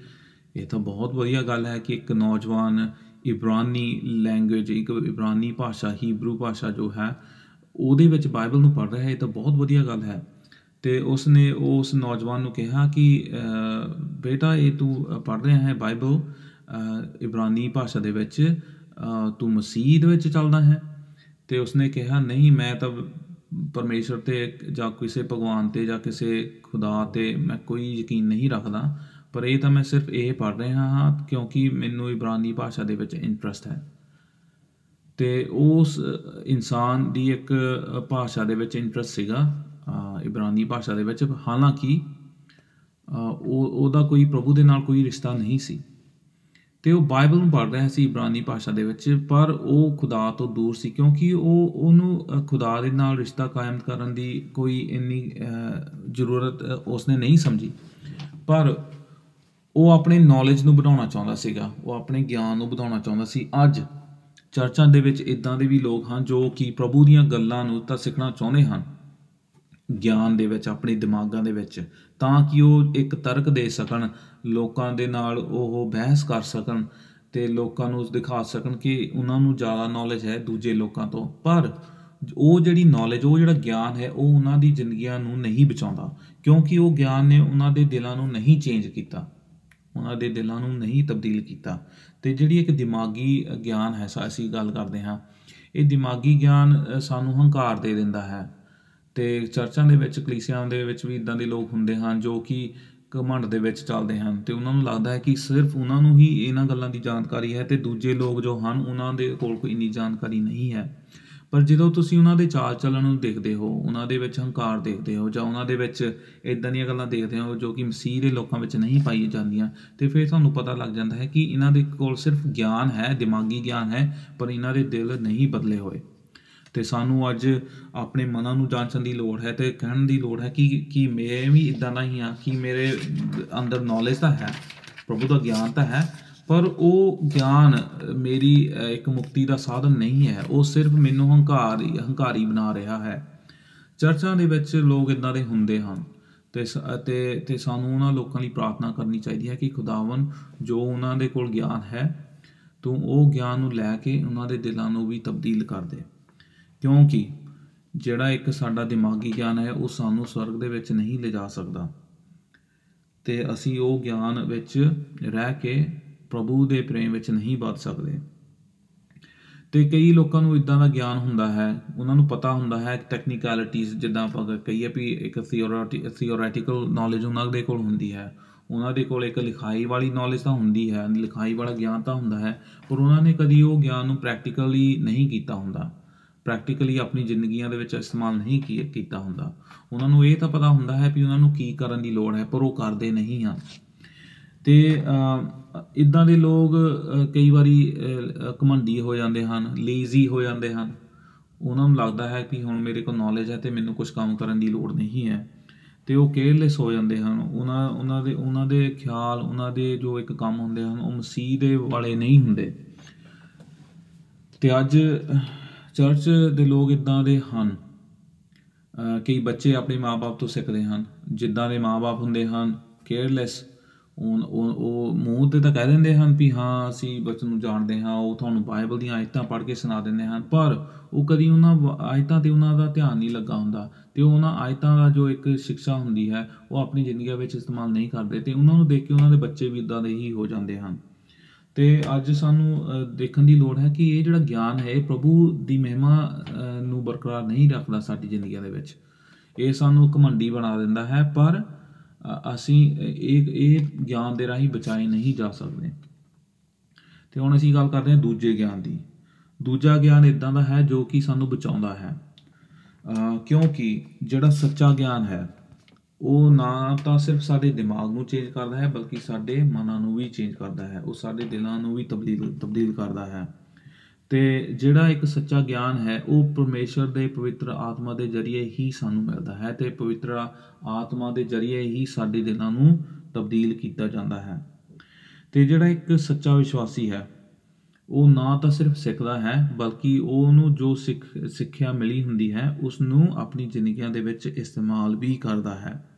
ਇਹ ਤਾਂ ਬਹੁਤ ਵਧੀਆ ਗੱਲ ਹੈ ਕਿ ਇੱਕ ਨੌਜਵਾਨ ਇਬਰਾਨੀ ਲੈਂਗੁਏਜ ਇੱਕ ਇਬਰਾਨੀ ਭਾਸ਼ਾ ਹੀਬਰੂ ਭਾਸ਼ਾ ਜੋ ਹੈ ਉਹਦੇ ਵਿੱਚ ਬਾਈਬਲ ਨੂੰ ਪੜ੍ਹ ਰਿਹਾ ਹੈ ਇਹ ਤਾਂ ਬਹੁਤ ਵਧੀਆ ਗੱਲ ਹੈ। ਤੇ ਉਸ ਨੇ ਉਸ ਨੌਜਵਾਨ ਨੂੰ ਕਿਹਾ ਕਿ ਅ, ਬੇਟਾ ਇਹ ਤੂੰ ਪੜ੍ਹ ਰਿਹਾ ਹੈ ਬਾਈਬਲ ਅ, ਇਬਰਾਨੀ ਭਾਸ਼ਾ ਦੇ ਵਿੱਚ ਅ, ਤੂੰ ਮਸੀਹ ਦੇ ਵਿੱਚ ਚੱਲਦਾ ਹੈ। ਤੇ ਉਸਨੇ ਕਿਹਾ ਨਹੀਂ ਮੈਂ ਤਾਂ ਪਰਮੇਸ਼ਰ ਤੇ ਜਾਂ ਕਿਸੇ ਭਗਵਾਨ ਤੇ ਜਾਂ ਕਿਸੇ ਖੁਦਾ ਤੇ ਮੈਂ ਕੋਈ ਯਕੀਨ ਨਹੀਂ ਰੱਖਦਾ। ਪਰ ਇਹ ਤਾਂ ਮੈਂ ਸਿਰਫ ਇਹ ਪੜ੍ਹ ਰਿਹਾ ਹਾਂ ਕਿਉਂਕਿ ਮੈਨੂੰ ਇਬਰਾਨੀ ਭਾਸ਼ਾ ਦੇ ਵਿੱਚ ਇੰਟਰਸਟ ਹੈ। ਤੇ ਉਸ ਇਨਸਾਨ ਦੀ ਇੱਕ ਭਾਸ਼ਾ ਦੇ ਵਿੱਚ ਇੰਟਰਸਟ ਸੀਗਾ ਅ, ਇਬਰਾਨੀ ਭਾਸ਼ਾ ਦੇ ਵਿੱਚ। ਹਾਲਾਂਕਿ ਅ, ਉਹ ਉਹਦਾ ਕੋਈ ਪ੍ਰਭੂ ਦੇ ਨਾਲ ਕੋਈ ਰਿਸ਼ਤਾ ਨਹੀਂ ਸੀ। ਤੇ ਉਹ ਬਾਈਬਲ ਨੂੰ ਪੜ੍ਹ ਰਿਹਾ ਸੀ ਇਬਰਾਨੀ ਭਾਸ਼ਾ ਦੇ ਵਿੱਚ ਪਰ ਉਹ ਖੁਦਾ ਤੋਂ ਦੂਰ ਸੀ ਕਿਉਂਕਿ ਉਹ ਉਹਨੂੰ ਅ, ਖੁਦਾ ਦੇ ਨਾਲ ਰਿਸ਼ਤਾ ਕਾਇਮ ਕਰਨ ਦੀ ਕੋਈ ਇੰਨੀ ਅ, ਜ਼ਰੂਰਤ ਅ, ਉਸਨੇ ਨਹੀਂ ਸਮਝੀ। ਪਰ ਉਹ ਆਪਣੀ ਨੌਲੇਜ ਨੂੰ ਵਧਾਉਣਾ ਚਾਹੁੰਦਾ ਸੀਗਾ ਉਹ ਆਪਣੇ ਗਿਆਨ ਨੂੰ ਵਧਾਉਣਾ ਚਾਹੁੰਦਾ ਸੀ। ਅੱਜ ਚਰਚਾਂ ਦੇ ਵਿੱਚ ਇਦਾਂ ਦੇ ਵੀ ਲੋਕ ਹਨ ਜੋ ਕਿ ਪ੍ਰਭੂ ਦੀਆਂ ਗੱਲਾਂ ਨੂੰ ਤਾਂ ਸਿੱਖਣਾ ਚਾਹੁੰਦੇ ਹਨ ਗਿਆਨ ਦੇ ਵਿੱਚ ਆਪਣੇ ਦਿਮਾਗਾਂ ਦੇ ਵਿੱਚ ਤਾਂ ਕਿ ਉਹ ਇੱਕ ਤਰਕ ਦੇ ਸਕਣ ਲੋਕਾਂ ਦੇ ਨਾਲ ਉਹ ਬਹਿਸ ਕਰ ਸਕਣ ਤੇ ਲੋਕਾਂ ਨੂੰ ਦਿਖਾ ਸਕਣ ਕਿ ਉਹਨਾਂ ਨੂੰ ਜ਼ਿਆਦਾ ਨੌਲੇਜ ਹੈ ਦੂਜੇ ਲੋਕਾਂ ਤੋਂ। ਪਰ ਉਹ ਜਿਹੜੀ ਨੌਲੇਜ ਉਹ ਜਿਹੜਾ ਗਿਆਨ ਹੈ ਉਹ ਉਹਨਾਂ ਦੀ ਜ਼ਿੰਦਗੀਆਂ ਨੂੰ ਨਹੀਂ ਬਚਾਉਂਦਾ ਕਿਉਂਕਿ ਉਹ ਗਿਆਨ ਨੇ ਉਹਨਾਂ ਦੇ ਦਿਲਾਂ ਨੂੰ ਨਹੀਂ ਚੇਂਜ ਕੀਤਾ। ਉਹਨਾਂ ਦੇ ਦਿਲਾਂ ਨੂੰ ਨਹੀਂ ਤਬਦੀਲ ਕੀਤਾ। ਤੇ ਜਿਹੜੀ ਇੱਕ ਦਿਮਾਗੀ ਗਿਆਨ ਹੈ ਸਾ- ਅਸੀਂ ਗੱਲ ਕਰਦੇ ਹਾਂ ਇਹ ਦਿਮਾਗੀ ਗਿਆਨ ਅ, ਸਾਨੂੰ ਹੰਕਾਰ ਦੇ ਦਿੰਦਾ ਹੈ। ਤੇ ਚਰਚਾਂ ਦੇ ਵਿੱਚ, ਕਲੀਸਿਆਵਾਂ ਦੇ ਵਿੱਚ ਵੀ ਇਦਾਂ ਦੇ ਲੋਕ ਹੁੰਦੇ ਹਨ ਜੋ ਕਿ ਘਮੰਡ ਦੇ ਵਿੱਚ ਚੱਲਦੇ ਹਨ ਤੇ ਉਹਨਾਂ ਨੂੰ ਲੱਗਦਾ ਹੈ ਕਿ ਸਿਰਫ ਉਹਨਾਂ ਨੂੰ ਹੀ ਇਹਨਾਂ ਗੱਲਾਂ ਦੀ ਜਾਣਕਾਰੀ ਹੈ ਤੇ ਦੂਜੇ ਲੋਕ ਜੋ ਹਨ, ਉਹਨਾਂ ਦੇ ਕੋਲ ਕੋਈ ਇੰਨੀ ਜਾਣਕਾਰੀ ਨਹੀਂ ਹੈ। ਪਰ ਜਦੋਂ ਤੁਸੀਂ ਉਹਨਾਂ ਦੇ ਚਾਲ ਚੱਲਣ ਨੂੰ ਦੇਖਦੇ ਹੋ, ਉਹਨਾਂ ਦੇ ਵਿੱਚ ਹੰਕਾਰ ਦੇਖਦੇ ਹੋ ਜਾਂ ਉਹਨਾਂ ਦੇ ਵਿੱਚ ਇਦਾਂ ਦੀਆਂ ਗੱਲਾਂ ਦੇਖਦੇ ਹੋ ਜੋ ਕਿ ਮਸੀਹ ਦੇ ਲੋਕਾਂ ਵਿੱਚ ਨਹੀਂ ਪਾਈ ਜਾਂਦੀਆਂ, ਤੇ ਫਿਰ ਤੁਹਾਨੂੰ ਪਤਾ ਲੱਗ ਜਾਂਦਾ ਹੈ ਕਿ ਇਹਨਾਂ ਦੇ ਕੋਲ ਸਿਰਫ ਗਿਆਨ ਹੈ, ਦਿਮਾਗੀ ਗਿਆਨ ਹੈ, ਪਰ ਇਹਨਾਂ ਦੇ ਦਿਲ ਨਹੀਂ ਬਦਲੇ ਹੋਏ। ਤੇ ਸਾਨੂੰ ਅੱਜ ਆਪਣੇ ਮਨਾਂ ਨੂੰ ਜਾਂਚਣ ਦੀ ਲੋੜ ਹੈ ਤੇ ਕਹਿਣ ਦੀ ਲੋੜ ਹੈ ਕਿ ਕਿ ਮੈਂ ਵੀ ਇਦਾਂ ਦਾ ਹੀ ਹਾਂ ਕਿ ਮੇਰੇ ਅੰਦਰ ਨੌਲੇਜ ਤਾਂ ਹੈ ਪ੍ਰਭੂ ਦਾ ਗਿਆਨ ਤਾਂ ਹੈ ਪਰ ਉਹ ਗਿਆਨ ਅ, ਮੇਰੀ ਅ, ਇੱਕ ਮੁਕਤੀ ਦਾ ਸਾਧਨ ਨਹੀਂ ਹੈ। ਉਹ ਸਿਰਫ ਮੈਨੂੰ ਹੰਕਾਰੀ ਹੰਕਾਰੀ ਬਣਾ ਰਿਹਾ ਹੈ। ਚਰਚਾਂ ਦੇ ਵਿੱਚ ਲੋਕ ਇਦਾਂ ਦੇ ਹੁੰਦੇ ਹਨ ਤੇ ਸ- ਤੇ ਤੇ ਸਾਨੂੰ ਉਹਨਾਂ ਲੋਕਾਂ ਲਈ ਪ੍ਰਾਰਥਨਾ ਕਰਨੀ ਚਾਹੀਦੀ ਹੈ ਕਿ ਖੁਦਾਵੰ ਜੋ ਉਹਨਾਂ ਦੇ ਕੋਲ ਗਿਆਨ ਹੈ ਤੂੰ ਉਹ ਗਿਆਨ ਨੂੰ ਲੈ ਕੇ ਉਹਨਾਂ ਦੇ ਦਿਲਾਂ ਨੂੰ ਵੀ ਤਬਦੀਲ ਕਰ ਦੇ। ਕਿਉਂਕਿ ਜਿਹੜਾ ਇੱਕ ਸਾਡਾ ਦਿਮਾਗੀ ਗਿਆਨ ਹੈ, ਉਹ ਸਾਨੂੰ ਸਵਰਗ ਦੇ ਵਿੱਚ ਨਹੀਂ ਲਿਜਾ ਸਕਦਾ। ਤੇ ਅਸੀਂ ਉਹ ਗਿਆਨ ਵਿੱਚ ਰਹਿ ਕੇ ਪ੍ਰਭੂ ਦੇ ਪ੍ਰੇਮ ਵਿੱਚ ਨਹੀਂ ਵੱਧ ਸਕਦੇ। ਤੇ ਕਈ ਲੋਕਾਂ ਨੂੰ ਇਦਾਂ ਦਾ ਗਿਆਨ ਹੁੰਦਾ ਹੈ, ਉਹਨਾਂ ਨੂੰ ਪਤਾ ਹੁੰਦਾ ਹੈ ਟੈਕਨੀਕੈਲਿਟੀਜ਼ ਜਿੱਦਾਂ ਆਪਾਂ ਅਗਰ ਕਹੀਏ ਵੀ ਇੱਕ ਥਿਓਰੈਟੀਕਲ ਨੌਲੇਜ ਉਹਨਾਂ ਦੇ ਕੋਲ ਹੁੰਦੀ ਹੈ। ਉਹਨਾਂ ਦੇ ਕੋਲ ਇੱਕ ਲਿਖਾਈ ਵਾਲੀ ਨੌਲੇਜ ਤਾਂ ਹੁੰਦੀ ਹੈ, ਲਿਖਾਈ ਵਾਲਾ ਗਿਆਨ ਤਾਂ ਹੁੰਦਾ ਹੈ, ਪਰ ਉਹਨਾਂ ਨੇ ਕਦੀ ਉਹ ਗਿਆਨ ਨੂੰ ਪ੍ਰੈਕਟੀਕਲੀ ਨਹੀਂ ਕੀਤਾ ਹੁੰਦਾ। ਪ੍ਰੈਕਟੀਕਲੀ ਆਪਣੀ ਜ਼ਿੰਦਗੀਆਂ ਦੇ ਵਿੱਚ ਇਸਤੇਮਾਲ ਨਹੀਂ ਕੀ- ਕੀਤਾ ਹੁੰਦਾ। ਉਹਨਾਂ ਨੂੰ ਇਹ ਤਾਂ ਪਤਾ ਹੁੰਦਾ ਹੈ ਵੀ ਉਹਨਾਂ ਨੂੰ ਕੀ ਕਰਨ ਦੀ ਲੋੜ ਹੈ ਪਰ ਉਹ ਕਰਦੇ ਨਹੀਂ ਹਨ ਤੇ ਇਦਾਂ ਦੇ ਲੋਕ ਅ, ਕਈ ਵਾਰੀ ਅ, ਅ, ਘਮੰਡੀ ਹੋ ਜਾਂਦੇ ਹਨ ਲੇਜ਼ੀ ਹੋ ਜਾਂਦੇ ਹਨ। ਉਹਨਾਂ ਨੂੰ ਲੱਗਦਾ ਹੈ ਕਿ ਹੁਣ ਮੇਰੇ ਕੋਲ ਨੌਲੇਜ ਹੈ ਤੇ ਮੈਨੂੰ ਕੁਝ ਕੰਮ ਕਰਨ ਦੀ ਲੋੜ ਨਹੀਂ ਹੈ। ਤੇ ਉਹ ਕੇਅਰਲੈਸ ਹੋ ਜਾਂਦੇ ਹਨ। ਉਹਨਾਂ ਉਹਨਾਂ ਦੇ ਉਹਨਾਂ ਦੇ ਖਿਆਲ ਉਹਨਾਂ ਦੇ ਜੋ ਇੱਕ ਕੰਮ ਹੁੰਦੇ ਹਨ ਉਹ ਮਸੀਹ ਦੇ ਵਾਲੇ ਨਹੀਂ ਹੁੰਦੇ। ਤੇ ਅੱਜ ਚਰਚ ਦੇ ਲੋਕ ਇਦਾਂ ਦੇ ਹਨ, ਅਹ ਕਈ ਬੱਚੇ ਆਪਣੇ ਮਾਪੇ ਤੋਂ ਸਿੱਖਦੇ ਹਨ, ਜਿੱਦਾਂ ਦੇ ਮਾਪੇ ਹੁੰਦੇ ਹਨ ਕੇਅਰਲੈਸ ਉਹ ਉਹ ਉਹ ਮੂੰਹ ਤੇ ਤਾਂ ਕਹਿ ਦਿੰਦੇ ਹਨ ਵੀ ਹਾਂ, ਅਸੀਂ ਬੱਚੇ ਨੂੰ ਜਾਣਦੇ ਹਾਂ, ਉਹ ਤੁਹਾਨੂੰ ਬਾਈਬਲ ਦੀਆਂ ਆਇਤਾਂ ਪੜ੍ਹ ਕੇ ਸੁਣਾ ਦਿੰਦੇ ਹਨ, ਪਰ ਉਹ ਕਦੀ ਉਹਨਾਂ ਵ- ਆਇਤਾਂ ਤੇ ਉਹਨਾਂ ਦਾ ਧਿਆਨ ਨਹੀਂ ਲੱਗਾ ਹੁੰਦਾ ਤੇ ਉਹ ਉਹਨਾਂ ਆਇਤਾਂ ਦਾ ਜੋ ਇੱਕ ਸਿੱਖਿਆ ਹੁੰਦੀ ਹੈ, ਉਹ ਆਪਣੀ ਜ਼ਿੰਦਗੀ ਵਿੱਚ ਇਸਤੇਮਾਲ ਨਹੀਂ ਕਰਦੇ ਤੇ ਉਹਨਾਂ ਨੂੰ ਦੇਖ ਕੇ ਉਹਨਾਂ ਦੇ ਬੱਚੇ ਵੀ ਇਦਾਂ ਦੇ ਹੀ ਹੋ ਜਾਂਦੇ ਹਨ। ਤੇ ਅੱਜ ਸਾਨੂੰ ਅ, ਦੇਖਣ ਦੀ ਲੋੜ ਹੈ ਕਿ ਇਹ ਜਿਹੜਾ ਗਿਆਨ ਹੈ ਇਹ ਪ੍ਰਭੂ ਦੀ ਮਹਿਮਾ ਅ, ਨੂੰ ਬਰਕਰਾਰ ਨਹੀਂ ਰੱਖਦਾ ਸਾਡੀ ਜ਼ਿੰਦਗੀਆਂ ਦੇ ਵਿੱਚ। ਇਹ ਸਾਨੂੰ ਘਮੰਡੀ ਬਣਾ ਦਿੰਦਾ ਹੈ ਪਰ ਅ, ਅਸੀਂ ਇਹ ਇਹ ਗਿਆਨ ਦੇ ਰਾਹੀਂ ਬਚਾਏ ਨਹੀਂ ਜਾ ਸਕਦੇ। ਤੇ ਹੁਣ ਅਸੀਂ ਗੱਲ ਕਰਦੇ ਹਾਂ ਦੂਜੇ ਗਿਆਨ ਦੀ। ਦੂਜਾ ਗਿਆਨ ਇਦਾਂ ਦਾ ਹੈ ਜੋ ਕਿ ਸਾਨੂੰ ਬਚਾਉਂਦਾ ਹੈ। ਅ, ਕਿਉਂਕਿ ਜਿਹੜਾ ਸੱਚਾ ਗਿਆਨ ਹੈ ਉਹ ਨਾ ਤਾਂ ਸਿਰਫ ਸਾਡੇ ਦਿਮਾਗ ਨੂੰ ਚੇਂਜ ਕਰਦਾ ਹੈ, ਬਲਕਿ ਸਾਡੇ ਮਨਾਂ ਨੂੰ ਵੀ ਚੇਂਜ ਕਰਦਾ ਹੈ। ਉਹ ਸਾਡੇ ਦਿਲਾਂ ਨੂੰ ਵੀ ਤਬਦੀਲ ਤਬਦੀਲ ਕਰਦਾ ਹੈ। ਤੇ ਜਿਹੜਾ ਇੱਕ ਸੱਚਾ ਗਿਆਨ ਹੈ, ਉਹ ਪਰਮੇਸ਼ਰ ਦੇ ਪਵਿੱਤਰ ਆਤਮਾ ਦੇ ਜ਼ਰੀਏ ਹੀ ਸਾਨੂੰ ਮਿਲਦਾ ਹੈ ਤੇ ਪਵਿੱਤਰ ਆਤਮਾ ਦੇ ਜ਼ਰੀਏ ਹੀ ਸਾਡੇ ਦਿਲਾਂ ਨੂੰ ਤਬਦੀਲ ਕੀਤਾ ਜਾਂਦਾ ਹੈ। ਤੇ ਜਿਹੜਾ ਇੱਕ ਸੱਚਾ ਵਿਸ਼ਵਾਸੀ ਹੈ, ਉਹ ਨਾ ਤਾਂ ਸਿਰਫ ਸਿੱਖਦਾ ਹੈ, ਬਲਕਿ ਉਹਨੂੰ ਜੋ ਸਿੱਖ, ਸਿੱਖਿਆ ਮਿਲੀ ਹੁੰਦੀ ਹੈ ਉਸ ਨੂੰ ਆਪਣੀ ਜ਼ਿੰਦਗੀਆਂ ਦੇ ਵਿੱਚ ਇਸਤੇਮਾਲ ਵੀ ਕਰਦਾ ਹੈ।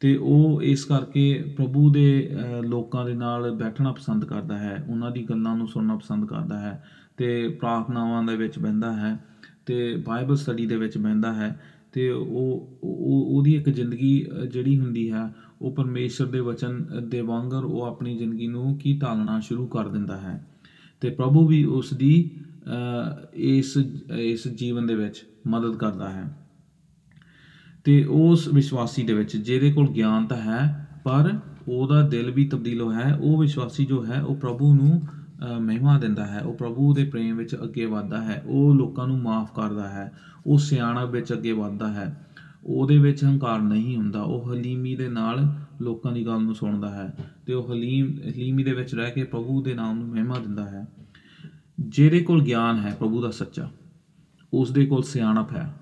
ਤੇ ਉਹ ਇਸ ਕਰਕੇ ਪ੍ਰਭੂ ਦੇ ਅ, ਲੋਕਾਂ ਦੇ ਨਾਲ ਬੈਠਣਾ ਪਸੰਦ ਕਰਦਾ ਹੈ ਉਹਨਾਂ ਦੀ ਗੱਲਾਂ ਨੂੰ ਸੁਣਨਾ ਪਸੰਦ ਕਰਦਾ ਹੈ ਤੇ ਪ੍ਰਾਰਥਨਾਵਾਂ ਦੇ ਵਿੱਚ ਬਹਿੰਦਾ ਹੈ ਤੇ ਬਾਈਬਲ ਸਟੱਡੀ ਦੇ ਵਿੱਚ ਬਹਿੰਦਾ ਹੈ ਤੇ ਉਹ ਉਹ ਉਹਦੀ ਇੱਕ ਜ਼ਿੰਦਗੀ ਅ, ਜਿਹੜੀ ਹੁੰਦੀ ਹੈ ਉਹ ਪਰਮੇਸ਼ਰ ਦੇ ਵਚਨ ਦੇ ਵਾਂਗਰ ਉਹ ਆਪਣੀ ਜ਼ਿੰਦਗੀ ਨੂੰ ਕੀ ਢਾਲਣਾ ਸ਼ੁਰੂ ਕਰ ਦਿੰਦਾ ਹੈ ਤੇ ਪ੍ਰਭੂ ਵੀ ਉਸ ਦੀ ਅ, ਇਸ ਇਸ ਜੀਵਨ ਦੇ ਵਿੱਚ ਮਦਦ ਕਰਦਾ ਹੈ। ਤੇ ਉਸ ਵਿਸ਼ਵਾਸੀ ਦੇ ਵਿੱਚ ਜਿਹਦੇ ਕੋਲ ਗਿਆਨ ਤਾਂ ਹੈ ਪਰ ਉਹਦਾ ਦਿਲ ਵੀ ਤਬਦੀਲ ਹੋਇਆ ਹੈ। ਉਹ ਵਿਸ਼ਵਾਸੀ ਜੋ ਹੈ ਉਹ ਪ੍ਰਭੂ ਨੂੰ ਅ, ਮਹਿਮਾ ਦਿੰਦਾ ਹੈ। ਉਹ ਪ੍ਰਭੂ ਦੇ ਪ੍ਰੇਮ ਵਿੱਚ ਅੱਗੇ ਵੱਧਦਾ ਹੈ। ਉਹ ਲੋਕਾਂ ਨੂੰ ਮਾਫ ਕਰਦਾ ਹੈ। ਉਹ ਸਿਆਣਪ ਵਿੱਚ ਅੱਗੇ ਵੱਧਦਾ ਹੈ। ਉਹਦੇ ਵਿੱਚ ਹੰਕਾਰ ਨਹੀਂ ਹੁੰਦਾ। ਉਹ ਹਲੀਮੀ ਦੇ ਨਾਲ ਲੋਕਾਂ ਦੀ ਗੱਲ ਨੂੰ ਸੁਣਦਾ ਹੈ ਤੇ ਉਹ ਹਲੀਮ ਹਲੀਮੀ ਦੇ ਵਿੱਚ ਰਹਿ ਕੇ ਪ੍ਰਭੂ ਦੇ ਨਾਮ ਨੂੰ ਮਹਿਮਾ ਦਿੰਦਾ ਹੈ। ਜਿਹਦੇ ਕੋਲ ਗਿਆਨ ਹੈ ਪ੍ਰਭੂ ਦਾ ਸੱਚਾ। ਉਸ ਦੇ ਕੋਲ ਸਿਆਣਪ ਹੈ।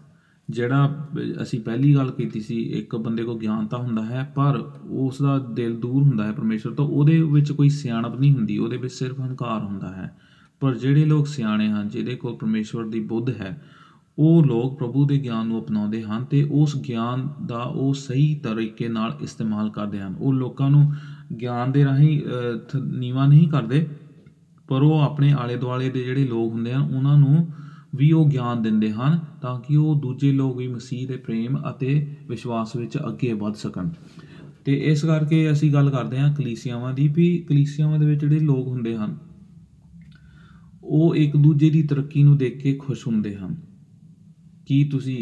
ਜਿਹੜਾ ਬ- ਅਸੀਂ ਪਹਿਲੀ ਗੱਲ ਕੀਤੀ ਸੀ ਇੱਕ ਬੰਦੇ ਕੋਲ ਗਿਆਨ ਤਾਂ ਹੁੰਦਾ ਹੈ ਪਰ ਉਸ ਦਾ ਦਿਲ ਦੂਰ ਹੁੰਦਾ ਹੈ ਪਰਮੇਸ਼ਰ ਤੋਂ ਉਹਦੇ ਵਿੱਚ ਕੋਈ ਸਿਆਣਪ ਨਹੀਂ ਹੁੰਦੀ ਉਹਦੇ ਵਿੱਚ ਸਿਰਫ ਹੰਕਾਰ ਹੁੰਦਾ ਹੈ। ਪਰ ਜਿਹੜੇ ਲੋਕ ਸਿਆਣੇ ਹਨ ਜਿਹਦੇ ਕੋਲ ਪਰਮੇਸ਼ਵਰ ਦੀ ਬੁੱਧ ਹੈ ਉਹ ਲੋਕ ਪ੍ਰਭੂ ਦੇ ਗਿਆਨ ਨੂੰ ਅਪਣਾਉਂਦੇ ਹਨ ਤੇ ਉਸ ਗਿਆਨ ਦਾ ਉਹ ਸਹੀ ਤਰੀਕੇ ਨਾਲ ਇਸਤੇਮਾਲ ਕਰਦੇ ਹਨ। ਉਹ ਲੋਕਾਂ ਨੂੰ ਗਿਆਨ ਦੇ ਰਾਹੀਂ ਅ, ਥ- ਨੀਵਾਂ ਨਹੀਂ ਕਰਦੇ ਪਰ ਉਹ ਆਪਣੇ ਆਲੇ ਦੁਆਲੇ ਦੇ ਜਿਹੜੇ ਲੋਕ ਹੁੰਦੇ ਹਨ ਉਹਨਾਂ ਨੂੰ ਵੀ ਉਹ ਗਿਆਨ ਦਿੰਦੇ ਹਨ ਤਾਂ ਕਿ ਉਹ ਦੂਜੇ ਲੋਕ ਵੀ ਮਸੀਹ ਦੇ ਪ੍ਰੇਮ ਅਤੇ ਵਿਸ਼ਵਾਸ ਵਿੱਚ ਅੱਗੇ ਵੱਧ ਸਕਣ। ਤੇ ਇਸ ਕਰਕੇ ਅਸੀਂ ਗੱਲ ਕਰਦੇ ਹਾਂ ਕਲੀਸਿਆਵਾਂ ਦੀ ਵੀ ਕਲੀਸਿਆਵਾਂ ਦੇ ਵਿੱਚ ਜਿਹੜੇ ਲੋਕ ਹੁੰਦੇ ਹਨ, ਉਹ ਇੱਕ ਦੂਜੇ ਦੀ ਤਰੱਕੀ ਨੂੰ ਦੇਖ ਕੇ ਖੁਸ਼ ਹੁੰਦੇ ਹਨ। ਕੀ ਤੁਸੀਂ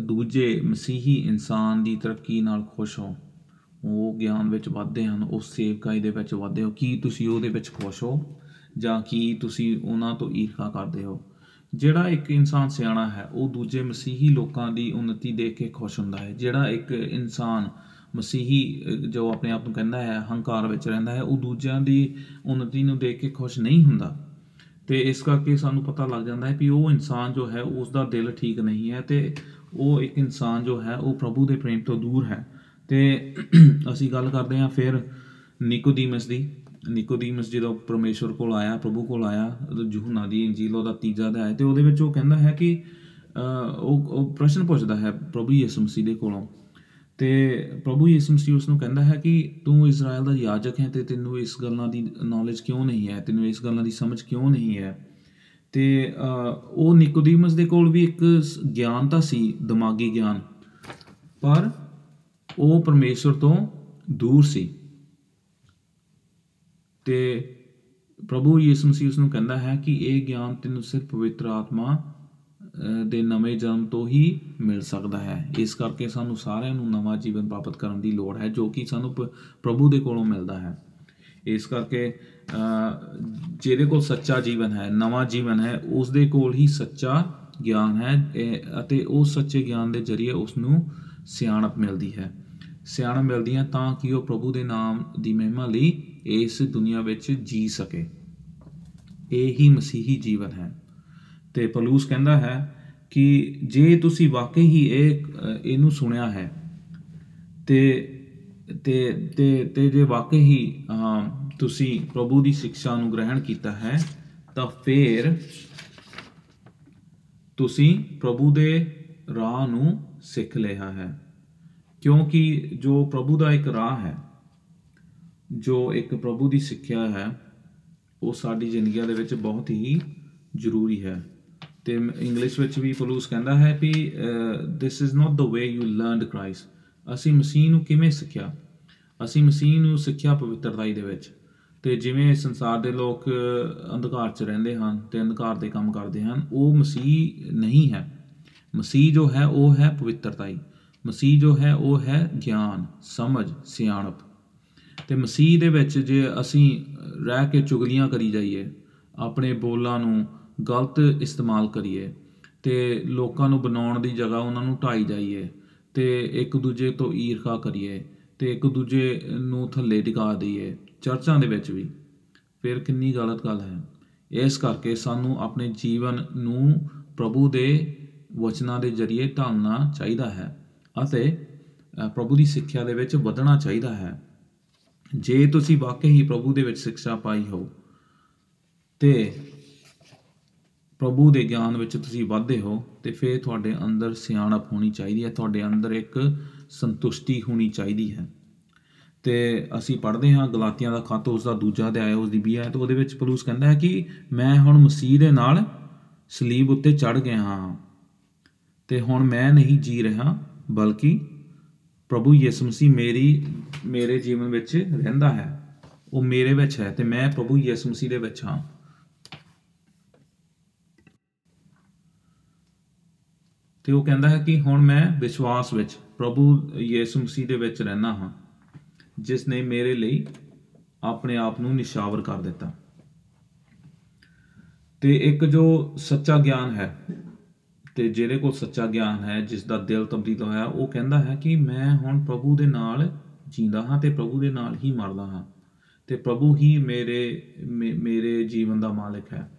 ਦੂਜੇ ਮਸੀਹੀ ਇਨਸਾਨ ਦੀ ਤਰੱਕੀ ਨਾਲ ਖੁਸ਼ ਹੋ? ਉਹ ਗਿਆਨ ਵਿੱਚ ਵਧਦੇ ਹਨ, ਉਹ ਸੇਵਕਾਈ ਦੇ ਵਿੱਚ ਵਧਦੇ ਹੋ। ਕੀ ਤੁਸੀਂ ਉਹਦੇ ਵਿੱਚ ਖੁਸ਼ ਹੋ? ਜਾਂ ਕੀ ਤੁਸੀਂ ਉਹਨਾਂ ਤੋਂ ਈਰਖਾ ਕਰਦੇ ਹੋ? ਜਿਹੜਾ ਇੱਕ ਇਨਸਾਨ ਸਿਆਣਾ ਹੈ, ਉਹ ਦੂਜੇ ਮਸੀਹੀ ਲੋਕਾਂ ਦੀ ਉન્નਤੀ ਦੇਖ ਕੇ ਖੁਸ਼ ਹੁੰਦਾ ਹੈ। ਜਿਹੜਾ ਇੱਕ ਇਨਸਾਨ ਮਸੀਹੀ ਜੋ ਆਪਣੇ ਆਪ ਨੂੰ ਕਹਿੰਦਾ ਹੈ, ਹੰਕਾਰ ਵਿੱਚ ਰਹਿੰਦਾ ਹੈ, ਉਹ ਦੂਜਿਆਂ ਦੀ ਉન્નਤੀ ਨੂੰ ਦੇਖ ਕੇ ਖੁਸ਼ ਨਹੀਂ ਹੁੰਦਾ। ਤੇ ਇਸ ਕਰਕੇ ਸਾਨੂੰ ਪਤਾ ਲੱਗ ਜਾਂਦਾ ਹੈ ਕਿ ਉਹ ਇਨਸਾਨ ਜੋ ਹੈ ਉਸ ਦਾ ਦਿਲ ਠੀਕ ਨਹੀਂ ਹੈ ਤੇ ਉਹ ਇੱਕ ਇਨਸਾਨ ਜੋ ਹੈ, ਉਹ ਪ੍ਰਭੂ ਦੇ ਪ੍ਰੇਮ ਤੋਂ ਦੂਰ ਹੈ। ਤੇ ਅਸੀਂ ਗੱਲ ਕਰਦੇ ਹਾਂ ਫਿਰ ਨਿਕੋਦੀਮਸ ਦੀ। ਨਿਕੋਦੀਮਸ ਜਦੋਂ ਪਰਮੇਸ਼ਵਰ ਕੋਲ ਆਇਆ ਪ੍ਰਭੂ ਕੋਲ ਆਇਆ ਯੂਹੰਨਾ ਦੀ ਇੰਜੀਲ ਉਹਦਾ ਤੀਜਾ ਅਧਿਆਇ ਤੇ ਉਹਦੇ ਵਿੱਚ ਉਹ ਕਹਿੰਦਾ ਹੈ ਕਿ ਅਹ, ਉਹ ਉਹ ਪ੍ਰਸ਼ਨ ਪੁੱਛਦਾ ਹੈ ਪ੍ਰਭੂ ਯਿਸੂ ਮਸੀਹ ਦੇ ਕੋਲੋਂ। ਤੇ ਪ੍ਰਭੂ ਯਿਸੂ ਮਸੀਹ ਉਸ ਨੂੰ ਕਹਿੰਦਾ ਹੈ ਕਿ ਤੂੰ ਇਜ਼ਰਾਈਲ ਦਾ ਯਾਜਕ ਹੈ ਤੇ ਤੈਨੂੰ ਇਸ ਗੱਲਾਂ ਦੀ ਨੌਲੇਜ ਕਿਉਂ ਨਹੀਂ ਹੈ? ਤੈਨੂੰ ਇਸ ਗੱਲਾਂ ਦੀ ਸਮਝ ਕਿਉਂ ਨਹੀਂ ਹੈ? ਤੇ ਅਹ, ਉਹ ਨਿਕੋਦੀਮਸ ਦੇ ਕੋਲ ਵੀ ਇੱਕ ਸ- ਗਿਆਨ ਤਾਂ ਸੀ ਦਿਮਾਗੀ ਗਿਆਨ ਪਰ ਉਹ ਪਰਮੇਸ਼ਵਰ ਤੋਂ ਦੂਰ ਸੀ। ਤੇ ਪ੍ਰਭੂ ਯਿਸੂ ਮਸੀਹ ਉਸ ਨੂੰ ਕਹਿੰਦਾ ਹੈ ਕਿ ਇਹ ਗਿਆਨ ਤੈਨੂੰ ਸਿਰਫ ਪਵਿੱਤਰ ਆਤਮਾ ਅਹ, ਦੇ ਨਵੇਂ ਜਨਮ ਤੋਂ ਹੀ ਮਿਲ ਸਕਦਾ ਹੈ। ਇਸ ਕਰਕੇ ਸਾਨੂੰ ਸਾਰਿਆਂ ਨੂੰ ਨਵਾਂ ਜੀਵਨ ਪ੍ਰਾਪਤ ਕਰਨ ਦੀ ਲੋੜ ਹੈ ਜੋ ਕਿ ਸਾਨੂੰ ਪ- ਪ੍ਰਭੂ ਦੇ ਕੋਲੋਂ ਮਿਲਦਾ ਹੈ। ਇਸ ਕਰਕੇ ਅਹ, ਜਿਹਦੇ ਕੋਲ ਸੱਚਾ ਜੀਵਨ ਹੈ ਨਵਾਂ ਜੀਵਨ ਹੈ ਉਸ ਦੇ ਕੋਲ ਹੀ ਸੱਚਾ ਗਿਆਨ ਹੈ ਇਹ- ਅਤੇ ਉਹ ਸੱਚੇ ਗਿਆਨ ਦੇ ਜ਼ਰੀਏ ਉਸ ਨੂੰ ਸਿਆਣਪ ਮਿਲਦੀ ਹੈ। ਸਿਆਣਪ ਮਿਲਦੀ ਹੈ ਤਾਂ ਕਿ ਉਹ ਪ੍ਰਭੂ ਦੇ ਨਾਮ ਦੀ ਮਹਿਮਾ ਲਈ ਇਸ ਦੁਨੀਆ ਵਿੱਚ ਜੀ ਸਕੇ। ਇਹ ਹੀ ਮਸੀਹੀ ਜੀਵਨ ਹੈ। ਤੇ ਪਲੂਸ ਕਹਿੰਦਾ ਹੈ ਕਿ ਜੇ ਤੁਸੀਂ ਵਾਕਈ ਹੀ ਇਹ ਅ, ਇਹਨੂੰ ਸੁਣਿਆ ਹੈ ਤੇ ਤੇ ਤੇ ਤੇ ਜੇ ਵਾਕਈ ਹੀ ਅਮ, ਤੁਸੀਂ ਪ੍ਰਭੂ ਦੀ ਸਿੱਖਿਆ ਨੂੰ ਗ੍ਰਹਿਣ ਕੀਤਾ ਹੈ ਤਾਂ ਫਿਰ ਤੁਸੀਂ ਪ੍ਰਭੂ ਦੇ ਰਾਹ ਨੂੰ ਸਿੱਖ ਲਿਆ ਹੈ। ਕਿਉਂਕਿ ਜੋ ਪ੍ਰਭੂ ਦਾ ਇੱਕ ਰਾਹ ਹੈ ਜੋ ਇੱਕ ਪ੍ਰਭੂ ਦੀ ਸਿੱਖਿਆ ਹੈ ਉਹ ਸਾਡੀ ਜ਼ਿੰਦਗੀਆਂ ਦੇ ਵਿੱਚ ਬਹੁਤ ਹੀ ਜ਼ਰੂਰੀ ਹੈ। ਤੇ ਇੰਗਲਿਸ਼ ਵਿੱਚ ਵੀ ਪਲੂਸ ਕਹਿੰਦਾ ਹੈ ਕਿ this is not the way you learned Christ ਅਸੀਂ ਮਸੀਹ ਨੂੰ ਕਿਵੇਂ ਸਿੱਖਿਆ? ਅਸੀਂ ਮਸੀਹ ਨੂੰ ਸਿੱਖਿਆ ਪਵਿੱਤਰਤਾਈ ਦੇ ਵਿੱਚ। ਤੇ ਜਿਵੇਂ ਸੰਸਾਰ ਦੇ ਲੋਕ ਅ, ਅੰਧਕਾਰ 'ਚ ਰਹਿੰਦੇ ਹਨ ਤੇ ਅੰਧਕਾਰ ਦੇ ਕੰਮ ਕਰਦੇ ਹਨ ਉਹ ਮਸੀਹ ਨਹੀਂ ਹੈ। ਮਸੀਹ ਜੋ ਹੈ ਉਹ ਹੈ ਪਵਿੱਤਰਤਾਈ ਮਸੀਹ ਜੋ ਹੈ, ਉਹ ਹੈ ਗਿਆਨ, ਸਮਝ, ਸਿਆਣਪ। ਤੇ ਮਸੀਹ ਦੇ ਵਿੱਚ ਜੇ ਅਸੀਂ ਰਹਿ ਕੇ ਚੁਗਲੀਆਂ ਕਰੀ ਜਾਈਏ, ਆਪਣੇ ਬੋਲਾਂ ਨੂੰ ਗਲਤ ਇਸਤੇਮਾਲ ਕਰੀਏ, ਤੇ ਲੋਕਾਂ ਨੂੰ ਬਣਾਉਣ ਦੀ ਜਗ੍ਹਾ ਉਹਨਾਂ ਨੂੰ ਢਾਈ ਜਾਈਏ, ਤੇ ਇੱਕ ਦੂਜੇ ਤੋਂ ਈਰਖਾ ਕਰੀਏ, ਤੇ ਇੱਕ ਦੂਜੇ ਨੂੰ ਥੱਲੇ ਟਿਕਾ ਦਈਏ, ਚਰਚਾਂ ਦੇ ਵਿੱਚ ਵੀ, ਫਿਰ ਕਿੰਨੀ ਗਲਤ ਗੱਲ ਹੈ। ਇਸ ਕਰਕੇ ਸਾਨੂੰ ਆਪਣੇ ਜੀਵਨ ਨੂੰ ਪ੍ਰਭੂ ਦੇ ਵਚਨਾਂ ਦੇ ਜ਼ਰੀਏ ਢਾਲਣਾ ਚਾਹੀਦਾ ਹੈ। ਅਤੇ ਅ, ਪ੍ਰਭੂ ਦੀ ਸਿੱਖਿਆ ਦੇ ਵਿੱਚ ਵਧਣਾ ਚਾਹੀਦਾ ਹੈ। ਜੇ ਤੁਸੀਂ ਵਾਕਈ ਹੀ ਪ੍ਰਭੂ ਦੇ ਵਿੱਚ ਸਿੱਖਿਆ ਪਾਈ ਹੋ ਤੇ ਪ੍ਰਭੂ ਦੇ ਗਿਆਨ ਵਿੱਚ ਤੁਸੀਂ ਵਧਦੇ ਹੋ ਤੇ ਫਿਰ ਤੁਹਾਡੇ ਅੰਦਰ ਸਿਆਣਪ ਹੋਣੀ ਚਾਹੀਦੀ ਹੈ ਤੁਹਾਡੇ ਅੰਦਰ ਇੱਕ ਸੰਤੁਸ਼ਟੀ ਹੋਣੀ ਚਾਹੀਦੀ ਹੈ। ਤੇ ਅਸੀਂ ਪੜ੍ਹਦੇ ਹਾਂ ਗਲਾਤੀਆਂ ਦਾ ਖੱਤ ਉਸ ਦਾ ਦੂਜਾ ਅਧਿਆਇ ਉਸ ਦੀ 20 ਹੈ ਤੇ ਉਹਦੇ ਵਿੱਚ ਪਲੂਸ ਕਹਿੰਦਾ ਹੈ ਕਿ ਮੈਂ ਹੁਣ ਮਸੀਹ ਦੇ ਨਾਲ ਸਲੀਬ ਉੱਤੇ ਚੜ ਗਿਆ ਹਾਂ ਤੇ ਹੁਣ ਮੈਂ ਨਹੀਂ ਜੀ ਰਿਹਾ ਬਲਕਿ ਪ੍ਰਭੂ ਯਿਸੂ ਮਸੀਹ ਮੇਰੀ, ਮੇਰੇ ਜੀਵਨ ਵਿੱਚ ਰਹਿੰਦਾ ਹੈ। ਉਹ ਮੇਰੇ ਵਿੱਚ ਹੈ ਤੇ ਮੈਂ ਪ੍ਰਭੂ ਯਿਸੂ ਮਸੀਹ ਦੇ ਵਿੱਚ ਹਾਂ। ਤੇ ਉਹ ਕਹਿੰਦਾ ਹੈ ਕਿ ਹੁਣ ਮੈਂ ਵਿਸ਼ਵਾਸ ਵਿੱਚ ਪ੍ਰਭੂ ਯਿਸੂ ਮਸੀਹ ਦੇ ਵਿੱਚ ਰਹਿਣਾ ਹਾਂ, ਜਿਸ ਨੇ ਮੇਰੇ ਲਈ ਆਪਣੇ ਆਪ ਨੂੰ ਨਿਸ਼ਾਵਰ ਕਰ ਦਿੱਤਾ। ਤੇ ਇੱਕ ਜੋ ਸੱਚਾ ਗਿਆਨ ਹੈ ਤੇ ਜਿਹਦੇ ਕੋਲ ਸੱਚਾ ਗਿਆਨ ਹੈ ਜਿਸ ਦਾ ਦਿਲ ਤਬਦੀਲ ਹੋਇਆ, ਉਹ ਕਹਿੰਦਾ ਹੈ ਕਿ ਮੈਂ ਹੁਣ ਪ੍ਰਭੂ ਦੇ ਨਾਲ ਜੀਂਦਾ ਹਾਂ ਤੇ ਪ੍ਰਭੂ ਦੇ ਨਾਲ ਹੀ ਮਰਦਾ ਹਾਂ। ਤੇ ਪ੍ਰਭੂ ਹੀ ਮੇਰੇ, ਮੇ- ਮੇਰੇ ਜੀਵਨ ਦਾ ਮਾਲਕ ਹੈ।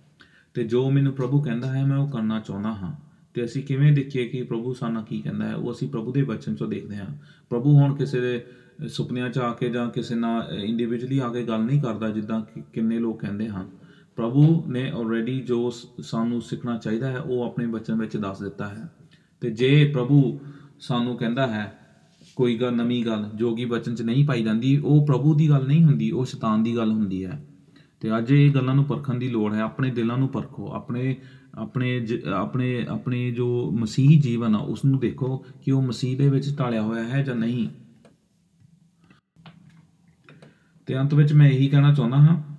ਤੇ ਜੋ ਮੈਨੂੰ ਪ੍ਰਭੂ ਕਹਿੰਦਾ ਹੈ, ਮੈਂ ਉਹ ਕਰਨਾ ਚਾਹੁੰਦਾ ਹਾਂ। ਤੇ ਅਸੀਂ ਕਿਵੇਂ ਦੇਖੀਏ ਕਿ ਪ੍ਰਭੂ ਸਾਨੂੰ ਕੀ ਕਹਿੰਦਾ ਹੈ, ਉਹ ਅਸੀਂ ਪ੍ਰਭੂ ਦੇ ਬਚਨ ਚੋਂ ਦੇਖਦੇ ਹਾਂ। ਪ੍ਰਭੂ ਹੁਣ ਕਿਸੇ ਦੇ ਸੁਪਨਿਆਂ 'ਚ ਆ ਕੇ ਜਾਂ ਕਿਸੇ ਨਾਲ ਇੰਡੀਵਿਜੂਅਲੀ ਆ ਕੇ ਗੱਲ ਨਹੀਂ ਕਰਦਾ, ਜਿੱਦਾਂ ਕਿ ਕਿੰਨੇ ਲੋਕ ਕਹਿੰਦੇ ਹਨ। ਪ੍ਰਭੂ ਨੇ ਆਲਰੇਡੀ ਜੋ ਸ- ਸਾਨੂੰ ਸਿੱਖਣਾ ਚਾਹੀਦਾ ਹੈ, ਉਹ ਆਪਣੇ ਬਚਨ ਵਿੱਚ ਦੱਸ ਦਿੱਤਾ ਹੈ। ਤੇ ਜੇ ਪ੍ਰਭੂ ਸਾਨੂੰ ਕਹਿੰਦਾ ਹੈ, ਕੋਈ ਗੱਲ ਨਵੀਂ ਗੱਲ ਜੋ ਕਿ ਬਚਨ 'ਚ ਨਹੀਂ ਪਾਈ ਜਾਂਦੀ, ਉਹ ਪ੍ਰਭੂ ਦੀ ਗੱਲ ਨਹੀਂ ਹੁੰਦੀ, ਉਹ ਸ਼ੈਤਾਨ ਦੀ ਗੱਲ ਹੁੰਦੀ ਹੈ। ਤੇ ਅੱਜ ਇਹ ਗੱਲਾਂ ਨੂੰ ਪਰਖਣ ਦੀ ਲੋੜ ਹੈ, ਆਪਣੇ ਦਿਲਾਂ ਨੂੰ ਪਰਖੋ, ਆਪਣੇ ਆਪਣੇ ਜ- ਆਪਣੇ ਆਪਣੇ ਜੋ ਮਸੀਹੀ ਜੀਵਨ ਆ, ਉਸ ਨੂੰ ਦੇਖੋ ਕਿ ਉਹ ਮਸੀਹ ਦੇ ਵਿੱਚ ਢਾਲਿਆ ਹੋਇਆ ਹੈ ਜਾਂ ਨਹੀਂ। ਤੇ ਅੰਤ ਵਿੱਚ ਮੈਂ ਇਹੀ ਕਹਿਣਾ ਚਾਹੁੰਦਾ ਹਾਂ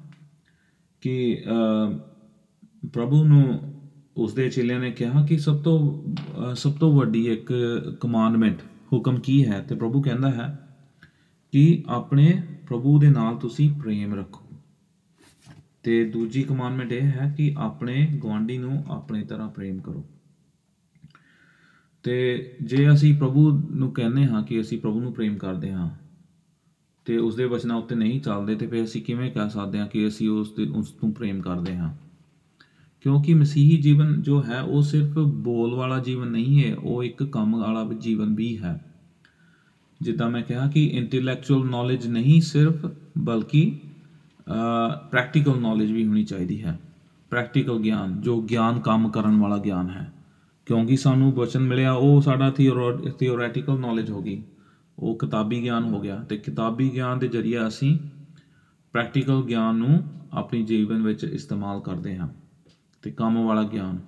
ਕਿ ਅਹ, ਪ੍ਰਭੂ ਨੂੰ ਉਸ ਦੇ ਚੇਲਿਆਂ ਨੇ ਕਿਹਾ ਕਿ ਸਭ ਤੋਂ ਅਹ, ਸਭ ਤੋਂ ਵੱਡੀ ਇੱਕ ਕਮਾਂਡਮੈਂਟ ਹੁਕਮ ਕੀ ਹੈ? ਤੇ ਪ੍ਰਭੂ ਕਹਿੰਦਾ ਹੈ ਕਿ ਆਪਣੇ ਪ੍ਰਭੂ ਦੇ ਨਾਲ ਤੁਸੀਂ ਪ੍ਰੇਮ ਰੱਖੋ। ਤੇ ਦੂਜੀ ਕਮਾਂਡਮੈਂਟ ਇਹ ਹੈ ਕਿ ਆਪਣੇ ਗੁਆਂਢੀ ਨੂੰ ਆਪਣੇ ਤਰ੍ਹਾਂ ਪ੍ਰੇਮ ਕਰੋ। ਤੇ ਜੇ ਅਸੀਂ ਪ੍ਰਭੂ ਨੂੰ ਕਹਿੰਦੇ ਹਾਂ ਕਿ ਅਸੀਂ ਪ੍ਰਭੂ ਨੂੰ ਪ੍ਰੇਮ ਕਰਦੇ ਹਾਂ ਤੇ ਉਸ ਦੇ ਵਚਨਾਂ ਉੱਤੇ ਨਹੀਂ ਚੱਲਦੇ, ਤੇ ਫਿਰ ਅਸੀਂ ਕਿਵੇਂ ਕਹਿ ਸਕਦੇ ਹਾਂ ਕਿ ਅਸੀਂ ਉਸ ਦੇ ਉਸ ਨੂੰ ਪ੍ਰੇਮ ਕਰਦੇ ਹਾਂ? ਕਿਉਂਕਿ ਮਸੀਹੀ ਜੀਵਨ ਜੋ ਹੈ, ਉਹ ਸਿਰਫ ਬੋਲ ਵਾਲਾ ਜੀਵਨ ਨਹੀਂ ਹੈ, ਉਹ ਇੱਕ ਕੰਮ ਵਾਲਾ ਵੀ ਜੀਵਨ ਵੀ ਹੈ। ਜਿੱਦਾਂ ਮੈਂ ਕਿਹਾ ਕਿ ਇੰਟੈਲੈਕਚੁਅਲ ਨੌਲੇਜ ਨਹੀਂ ਸਿਰਫ, ਬਲਕਿ ਪ੍ਰੈਕਟੀਕਲ ਨੌਲੇਜ ਵੀ ਹੋਣੀ ਚਾਹੀਦੀ ਹੈ। ਪ੍ਰੈਕਟੀਕਲ ਗਿਆਨ, ਜੋ ਗਿਆਨ ਕੰਮ ਕਰਨ ਵਾਲਾ ਗਿਆਨ ਹੈ। ਕਿਉਂਕਿ ਸਾਨੂੰ ਵਚਨ ਮਿਲਿਆ, ਉਹ ਸਾਡਾ ਥਿਓਰੈਟੀਕਲ ਨੌਲੇਜ ਹੋ ਗਈ। ਉਹ ਕਿਤਾਬੀ ਗਿਆਨ ਹੋ ਗਿਆ ਤੇ ਕਿਤਾਬੀ ਗਿਆਨ ਦੇ ਜ਼ਰੀਏ ਅਸੀਂ ਪ੍ਰੈਕਟੀਕਲ ਗਿਆਨ ਨੂੰ ਆਪਣੀ ਜੀਵਨ ਵਿੱਚ ਇਸਤੇਮਾਲ ਕਰਦੇ ਹਾਂ ਤੇ ਕੰਮ ਵਾਲਾ ਗਿਆਨ।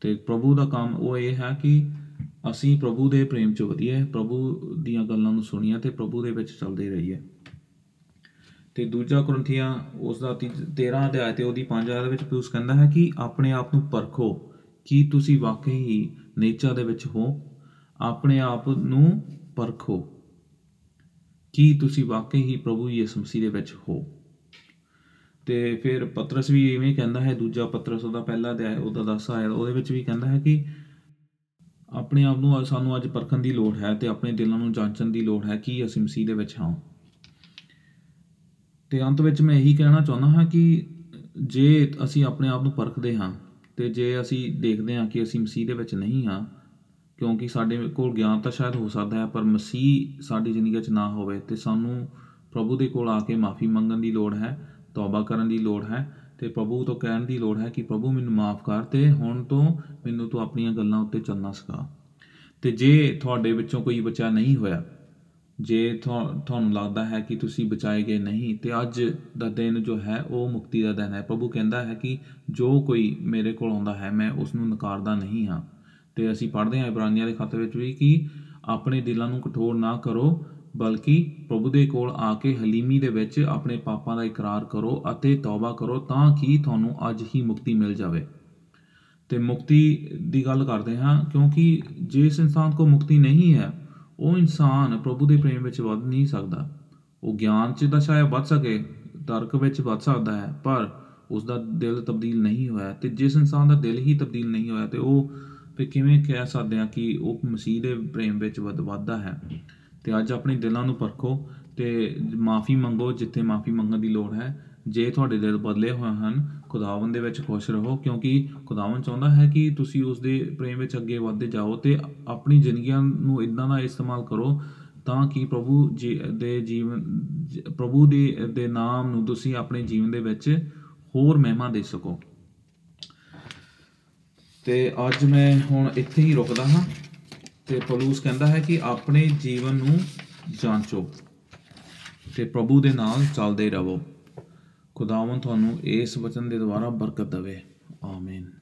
ਤੇ ਪ੍ਰਭੂ ਦਾ ਕੰਮ ਉਹ ਇਹ ਹੈ ਕਿ ਅਸੀਂ ਪ੍ਰਭੂ ਦੇ ਪ੍ਰੇਮ 'ਚ ਵਧੀਏ, ਪ੍ਰਭੂ ਦੀਆਂ ਗੱਲਾਂ ਨੂੰ ਸੁਣੀਏ ਤੇ ਪ੍ਰਭੂ ਦੇ ਵਿੱਚ ਚੱਲਦੇ ਰਹੀਏ। ਤੇ ਦੂਜਾ ਕੁਰੰਥੀਆਂ ਉਸ ਦਾ 13 ਅਧਿਆਇ ਤੇ ਉਹਦੀ 5 ਅਧਿਆਇ ਦੇ ਵਿੱਚ ਪੌਲੁਸ ਕਹਿੰਦਾ ਹੈ ਕਿ ਆਪਣੇ ਆਪ ਨੂੰ ਪਰਖੋ ਕੀ ਤੁਸੀਂ ਵਾਕਈ ਹੀ ਨੇਚਰ ਦੇ ਵਿੱਚ ਹੋ। ਆਪਣੇ ਆਪ ਨੂੰ ਪਰਖੋ। ਕੀ ਤੁਸੀਂ ਵਾਕਈ ਹੀ ਪ੍ਰਭੂ ਯਿਸੂ ਮਸੀਹ ਦੇ ਵਿੱਚ ਹੋ? ਤੇ ਫਿਰ ਪਤਰਸ ਵੀ ਇਵੇਂ ਕਹਿੰਦਾ ਹੈ, ਦੂਜਾ ਪਤਰਸ ਉਹਦਾ ਪਹਿਲਾ ਅਧਿਆਇ, ਉਹਦਾ 10 ਆਇਆ ਉਹਦੇ ਵਿੱਚ ਵੀ ਕਹਿੰਦਾ ਹੈ ਕਿ ਆਪਣੇ ਆਪ ਨੂੰ ਸਾਨੂੰ ਅੱਜ ਪਰਖਣ ਦੀ ਲੋੜ ਹੈ ਤੇ ਆਪਣੇ ਦਿਲਾਂ ਨੂੰ ਜਾਂਚਣ ਦੀ ਲੋੜ ਹੈ ਕਿ ਅਸੀਂ ਮਸੀਹ ਦੇ ਵਿੱਚ ਹਾਂ। ਤੇ ਅੰਤ ਵਿੱਚ ਮੈਂ ਇਹੀ ਕਹਿਣਾ ਚਾਹੁੰਦਾ ਹਾਂ ਕਿ ਜੇ ਅਸੀਂ ਆਪਣੇ ਆਪ ਨੂੰ ਪਰਖਦੇ ਹਾਂ ਤੇ ਜੇ ਅਸੀਂ ਦੇਖਦੇ ਹਾਂ ਕਿ ਅਸੀਂ ਮਸੀਹ ਦੇ ਵਿੱਚ ਨਹੀਂ ਹਾਂ ਕਿਉਂਕਿ ਸਾਡੇ ਕੋਲ ਗਿਆਨ ਤਾਂ ਸ਼ਾਇਦ ਹੋ ਸਕਦਾ ਹੈ, ਪਰ ਮਸੀਹ ਸਾਡੀ ਜ਼ਿੰਦਗੀ ਵਿੱਚ ਨਾ ਹੋਵੇ ਤੇ ਸਾਨੂੰ ਪ੍ਰਭੂ ਦੇ ਕੋਲ ਆ ਕੇ ਮਾਫੀ ਮੰਗਣ ਦੀ ਲੋੜ ਹੈ, ਤੌਬਾ ਕਰਨ ਦੀ ਲੋੜ ਹੈ ਤੇ ਪ੍ਰਭੂ ਤੋਂ ਕਹਿਣ ਦੀ ਲੋੜ ਹੈ ਕਿ ਪ੍ਰਭੂ ਮੈਨੂੰ ਮਾਫ ਕਰ ਤੇ ਹੁਣ ਤੋਂ ਮੈਨੂੰ ਤੂੰ ਆਪਣੀਆਂ ਗੱਲਾਂ ਉੱਤੇ ਚੱਲਣਾ ਸਿਖਾ। ਤੇ ਜੇ ਤੁਹਾਡੇ ਵਿੱਚੋਂ ਕੋਈ ਬੱਚਾ ਨਹੀਂ ਹੋਇਆ, ਜੇ ਤੁਹਾ- ਤੁਹਾਨੂੰ ਲੱਗਦਾ ਹੈ ਕਿ ਤੁਸੀਂ ਬਚਾਏ ਗਏ ਨਹੀਂ, ਤੇ ਅੱਜ ਦਾ ਦਿਨ ਜੋ ਹੈ ਉਹ ਮੁਕਤੀ ਦਾ ਦਿਨ ਹੈ। ਪ੍ਰਭੂ ਕਹਿੰਦਾ ਹੈ ਕਿ ਜੋ ਕੋਈ ਮੇਰੇ ਕੋਲ ਆਉਂਦਾ ਹੈ, ਮੈਂ ਉਸ ਨੂੰ ਨਕਾਰਦਾ ਨਹੀਂ ਹਾਂ। ਤੇ ਅਸੀਂ ਪੜ੍ਹਦੇ ਹਾਂ ਇਬਰਾਨੀਆਂ ਦੇ ਖਾਤੇ ਵਿੱਚ ਵੀ ਕਿ ਆਪਣੇ ਦਿਲਾਂ ਨੂੰ ਕਠੋਰ ਨਾ ਕਰੋ, ਬਲਕਿ ਪ੍ਰਭੂ ਦੇ ਕੋਲ ਆ ਕੇ ਹਲੀਮੀ ਦੇ ਵਿੱਚ ਆਪਣੇ ਪਾਪਾਂ ਦਾ ਇਕਰਾਰ ਕਰੋ ਅਤੇ ਤੌਬਾ ਕਰੋ ਤਾਂ ਕਿ ਤੁਹਾਨੂੰ ਅੱਜ ਹੀ ਮੁਕਤੀ ਮਿਲ ਜਾਵੇ। ਤੇ ਮੁਕਤੀ ਦੀ ਗੱਲ ਕਰਦੇ ਹਾਂ, ਕਿਉਂਕਿ ਜਿਸ ਇਨਸਾਨ ਕੋ ਮੁਕਤੀ ਨਹੀਂ ਹੈ, ਉਹ ਇਨਸਾਨ ਪ੍ਰਭੂ ਦੇ ਪ੍ਰੇਮ ਵਿੱਚ ਵੱਧ ਨਹੀਂ ਸਕਦਾ। ਉਹ ਗਿਆਨ 'ਚ ਤਾਂ ਸ਼ਾਇਦ ਵੱਧ ਸਕੇ, ਤਰਕ ਵਿੱਚ ਵੱਧ ਸਕਦਾ ਹੈ, ਪਰ ਉਸ ਦਾ ਦਿਲ ਤਬਦੀਲ ਨਹੀਂ ਹੋਇਆ ਤੇ ਜਿਸ ਇਨਸਾਨ ਦਾ ਦਿਲ ਹੀ ਤਬਦੀਲ ਨਹੀਂ ਹੋਇਆ ਤੇ ਉਹ ਤੇ ਕਿਵੇਂ ਕਹਿ ਸਕਦੇ ਹਾਂ ਕਿ ਉਹ ਮਸੀਹ ਦੇ ਪ੍ਰੇਮ ਵਿੱਚ ਵੱਧ ਵੱਧਦਾ ਹੈ। ਤੇ ਅੱਜ ਆਪਣੇ ਦਿਲਾਂ ਨੂੰ ਪਰਖੋ ਤੇ ਮਾਫੀ ਮੰਗੋ ਜਿੱਥੇ ਮਾਫੀ ਮੰਗਣ ਦੀ ਲੋੜ ਹੈ। ਜੇ ਤੁਹਾਡੇ ਦਿਲ ਬਦਲੇ ਹੋਏ ਹਨ, ਖੁਦਾਵੰਦ ਦੇ ਵਿੱਚ ਖੁਸ਼ ਰਹੋ, ਕਿਉਂਕਿ ਖੁਦਾਵੰਦ ਚਾਹੁੰਦਾ ਹੈ ਕਿ ਤੁਸੀਂ ਉਸ ਦੇ ਪ੍ਰੇਮ ਵਿੱਚ ਅੱਗੇ ਵਧਦੇ ਜਾਓ ਤੇ ਆਪਣੀ ਜ਼ਿੰਦਗੀਆਂ ਨੂੰ ਇਦਾਂ ਦਾ ਇਸਤੇਮਾਲ ਕਰੋ ਤਾਂ ਕਿ ਪ੍ਰਭੂ ਜੀ ਦੇ ਜੀਵਨ ਜ- ਪ੍ਰਭੂ ਦੇ ਦੇ ਨਾਮ ਨੂੰ ਤੁਸੀਂ ਆਪਣੇ ਜੀਵਨ ਦੇ ਵਿੱਚ ਹੋਰ ਮਹਿਮਾ ਦੇ ਸਕੋ। ਤੇ ਅੱਜ ਮੈਂ ਹੁਣ ਇੱਥੇ ਹੀ ਰੁਕਦਾ ਹਾਂ ਤੇ ਪੌਲੁਸ ਕਹਿੰਦਾ ਹੈ ਕਿ ਆਪਣੇ ਜੀਵਨ ਨੂੰ ਜਾਂਚੋ ਤੇ ਪ੍ਰਭੂ ਦੇ ਨਾਲ ਚੱਲਦੇ ਰਹੋ। ਖੁਦਾਵੰ ਤੁਹਾਨੂੰ ਇਸ ਵਚਨ ਦੇ ਦੁਆਰਾ ਬਰਕਤ ਦੇਵੇ। ਆਮੀਨ।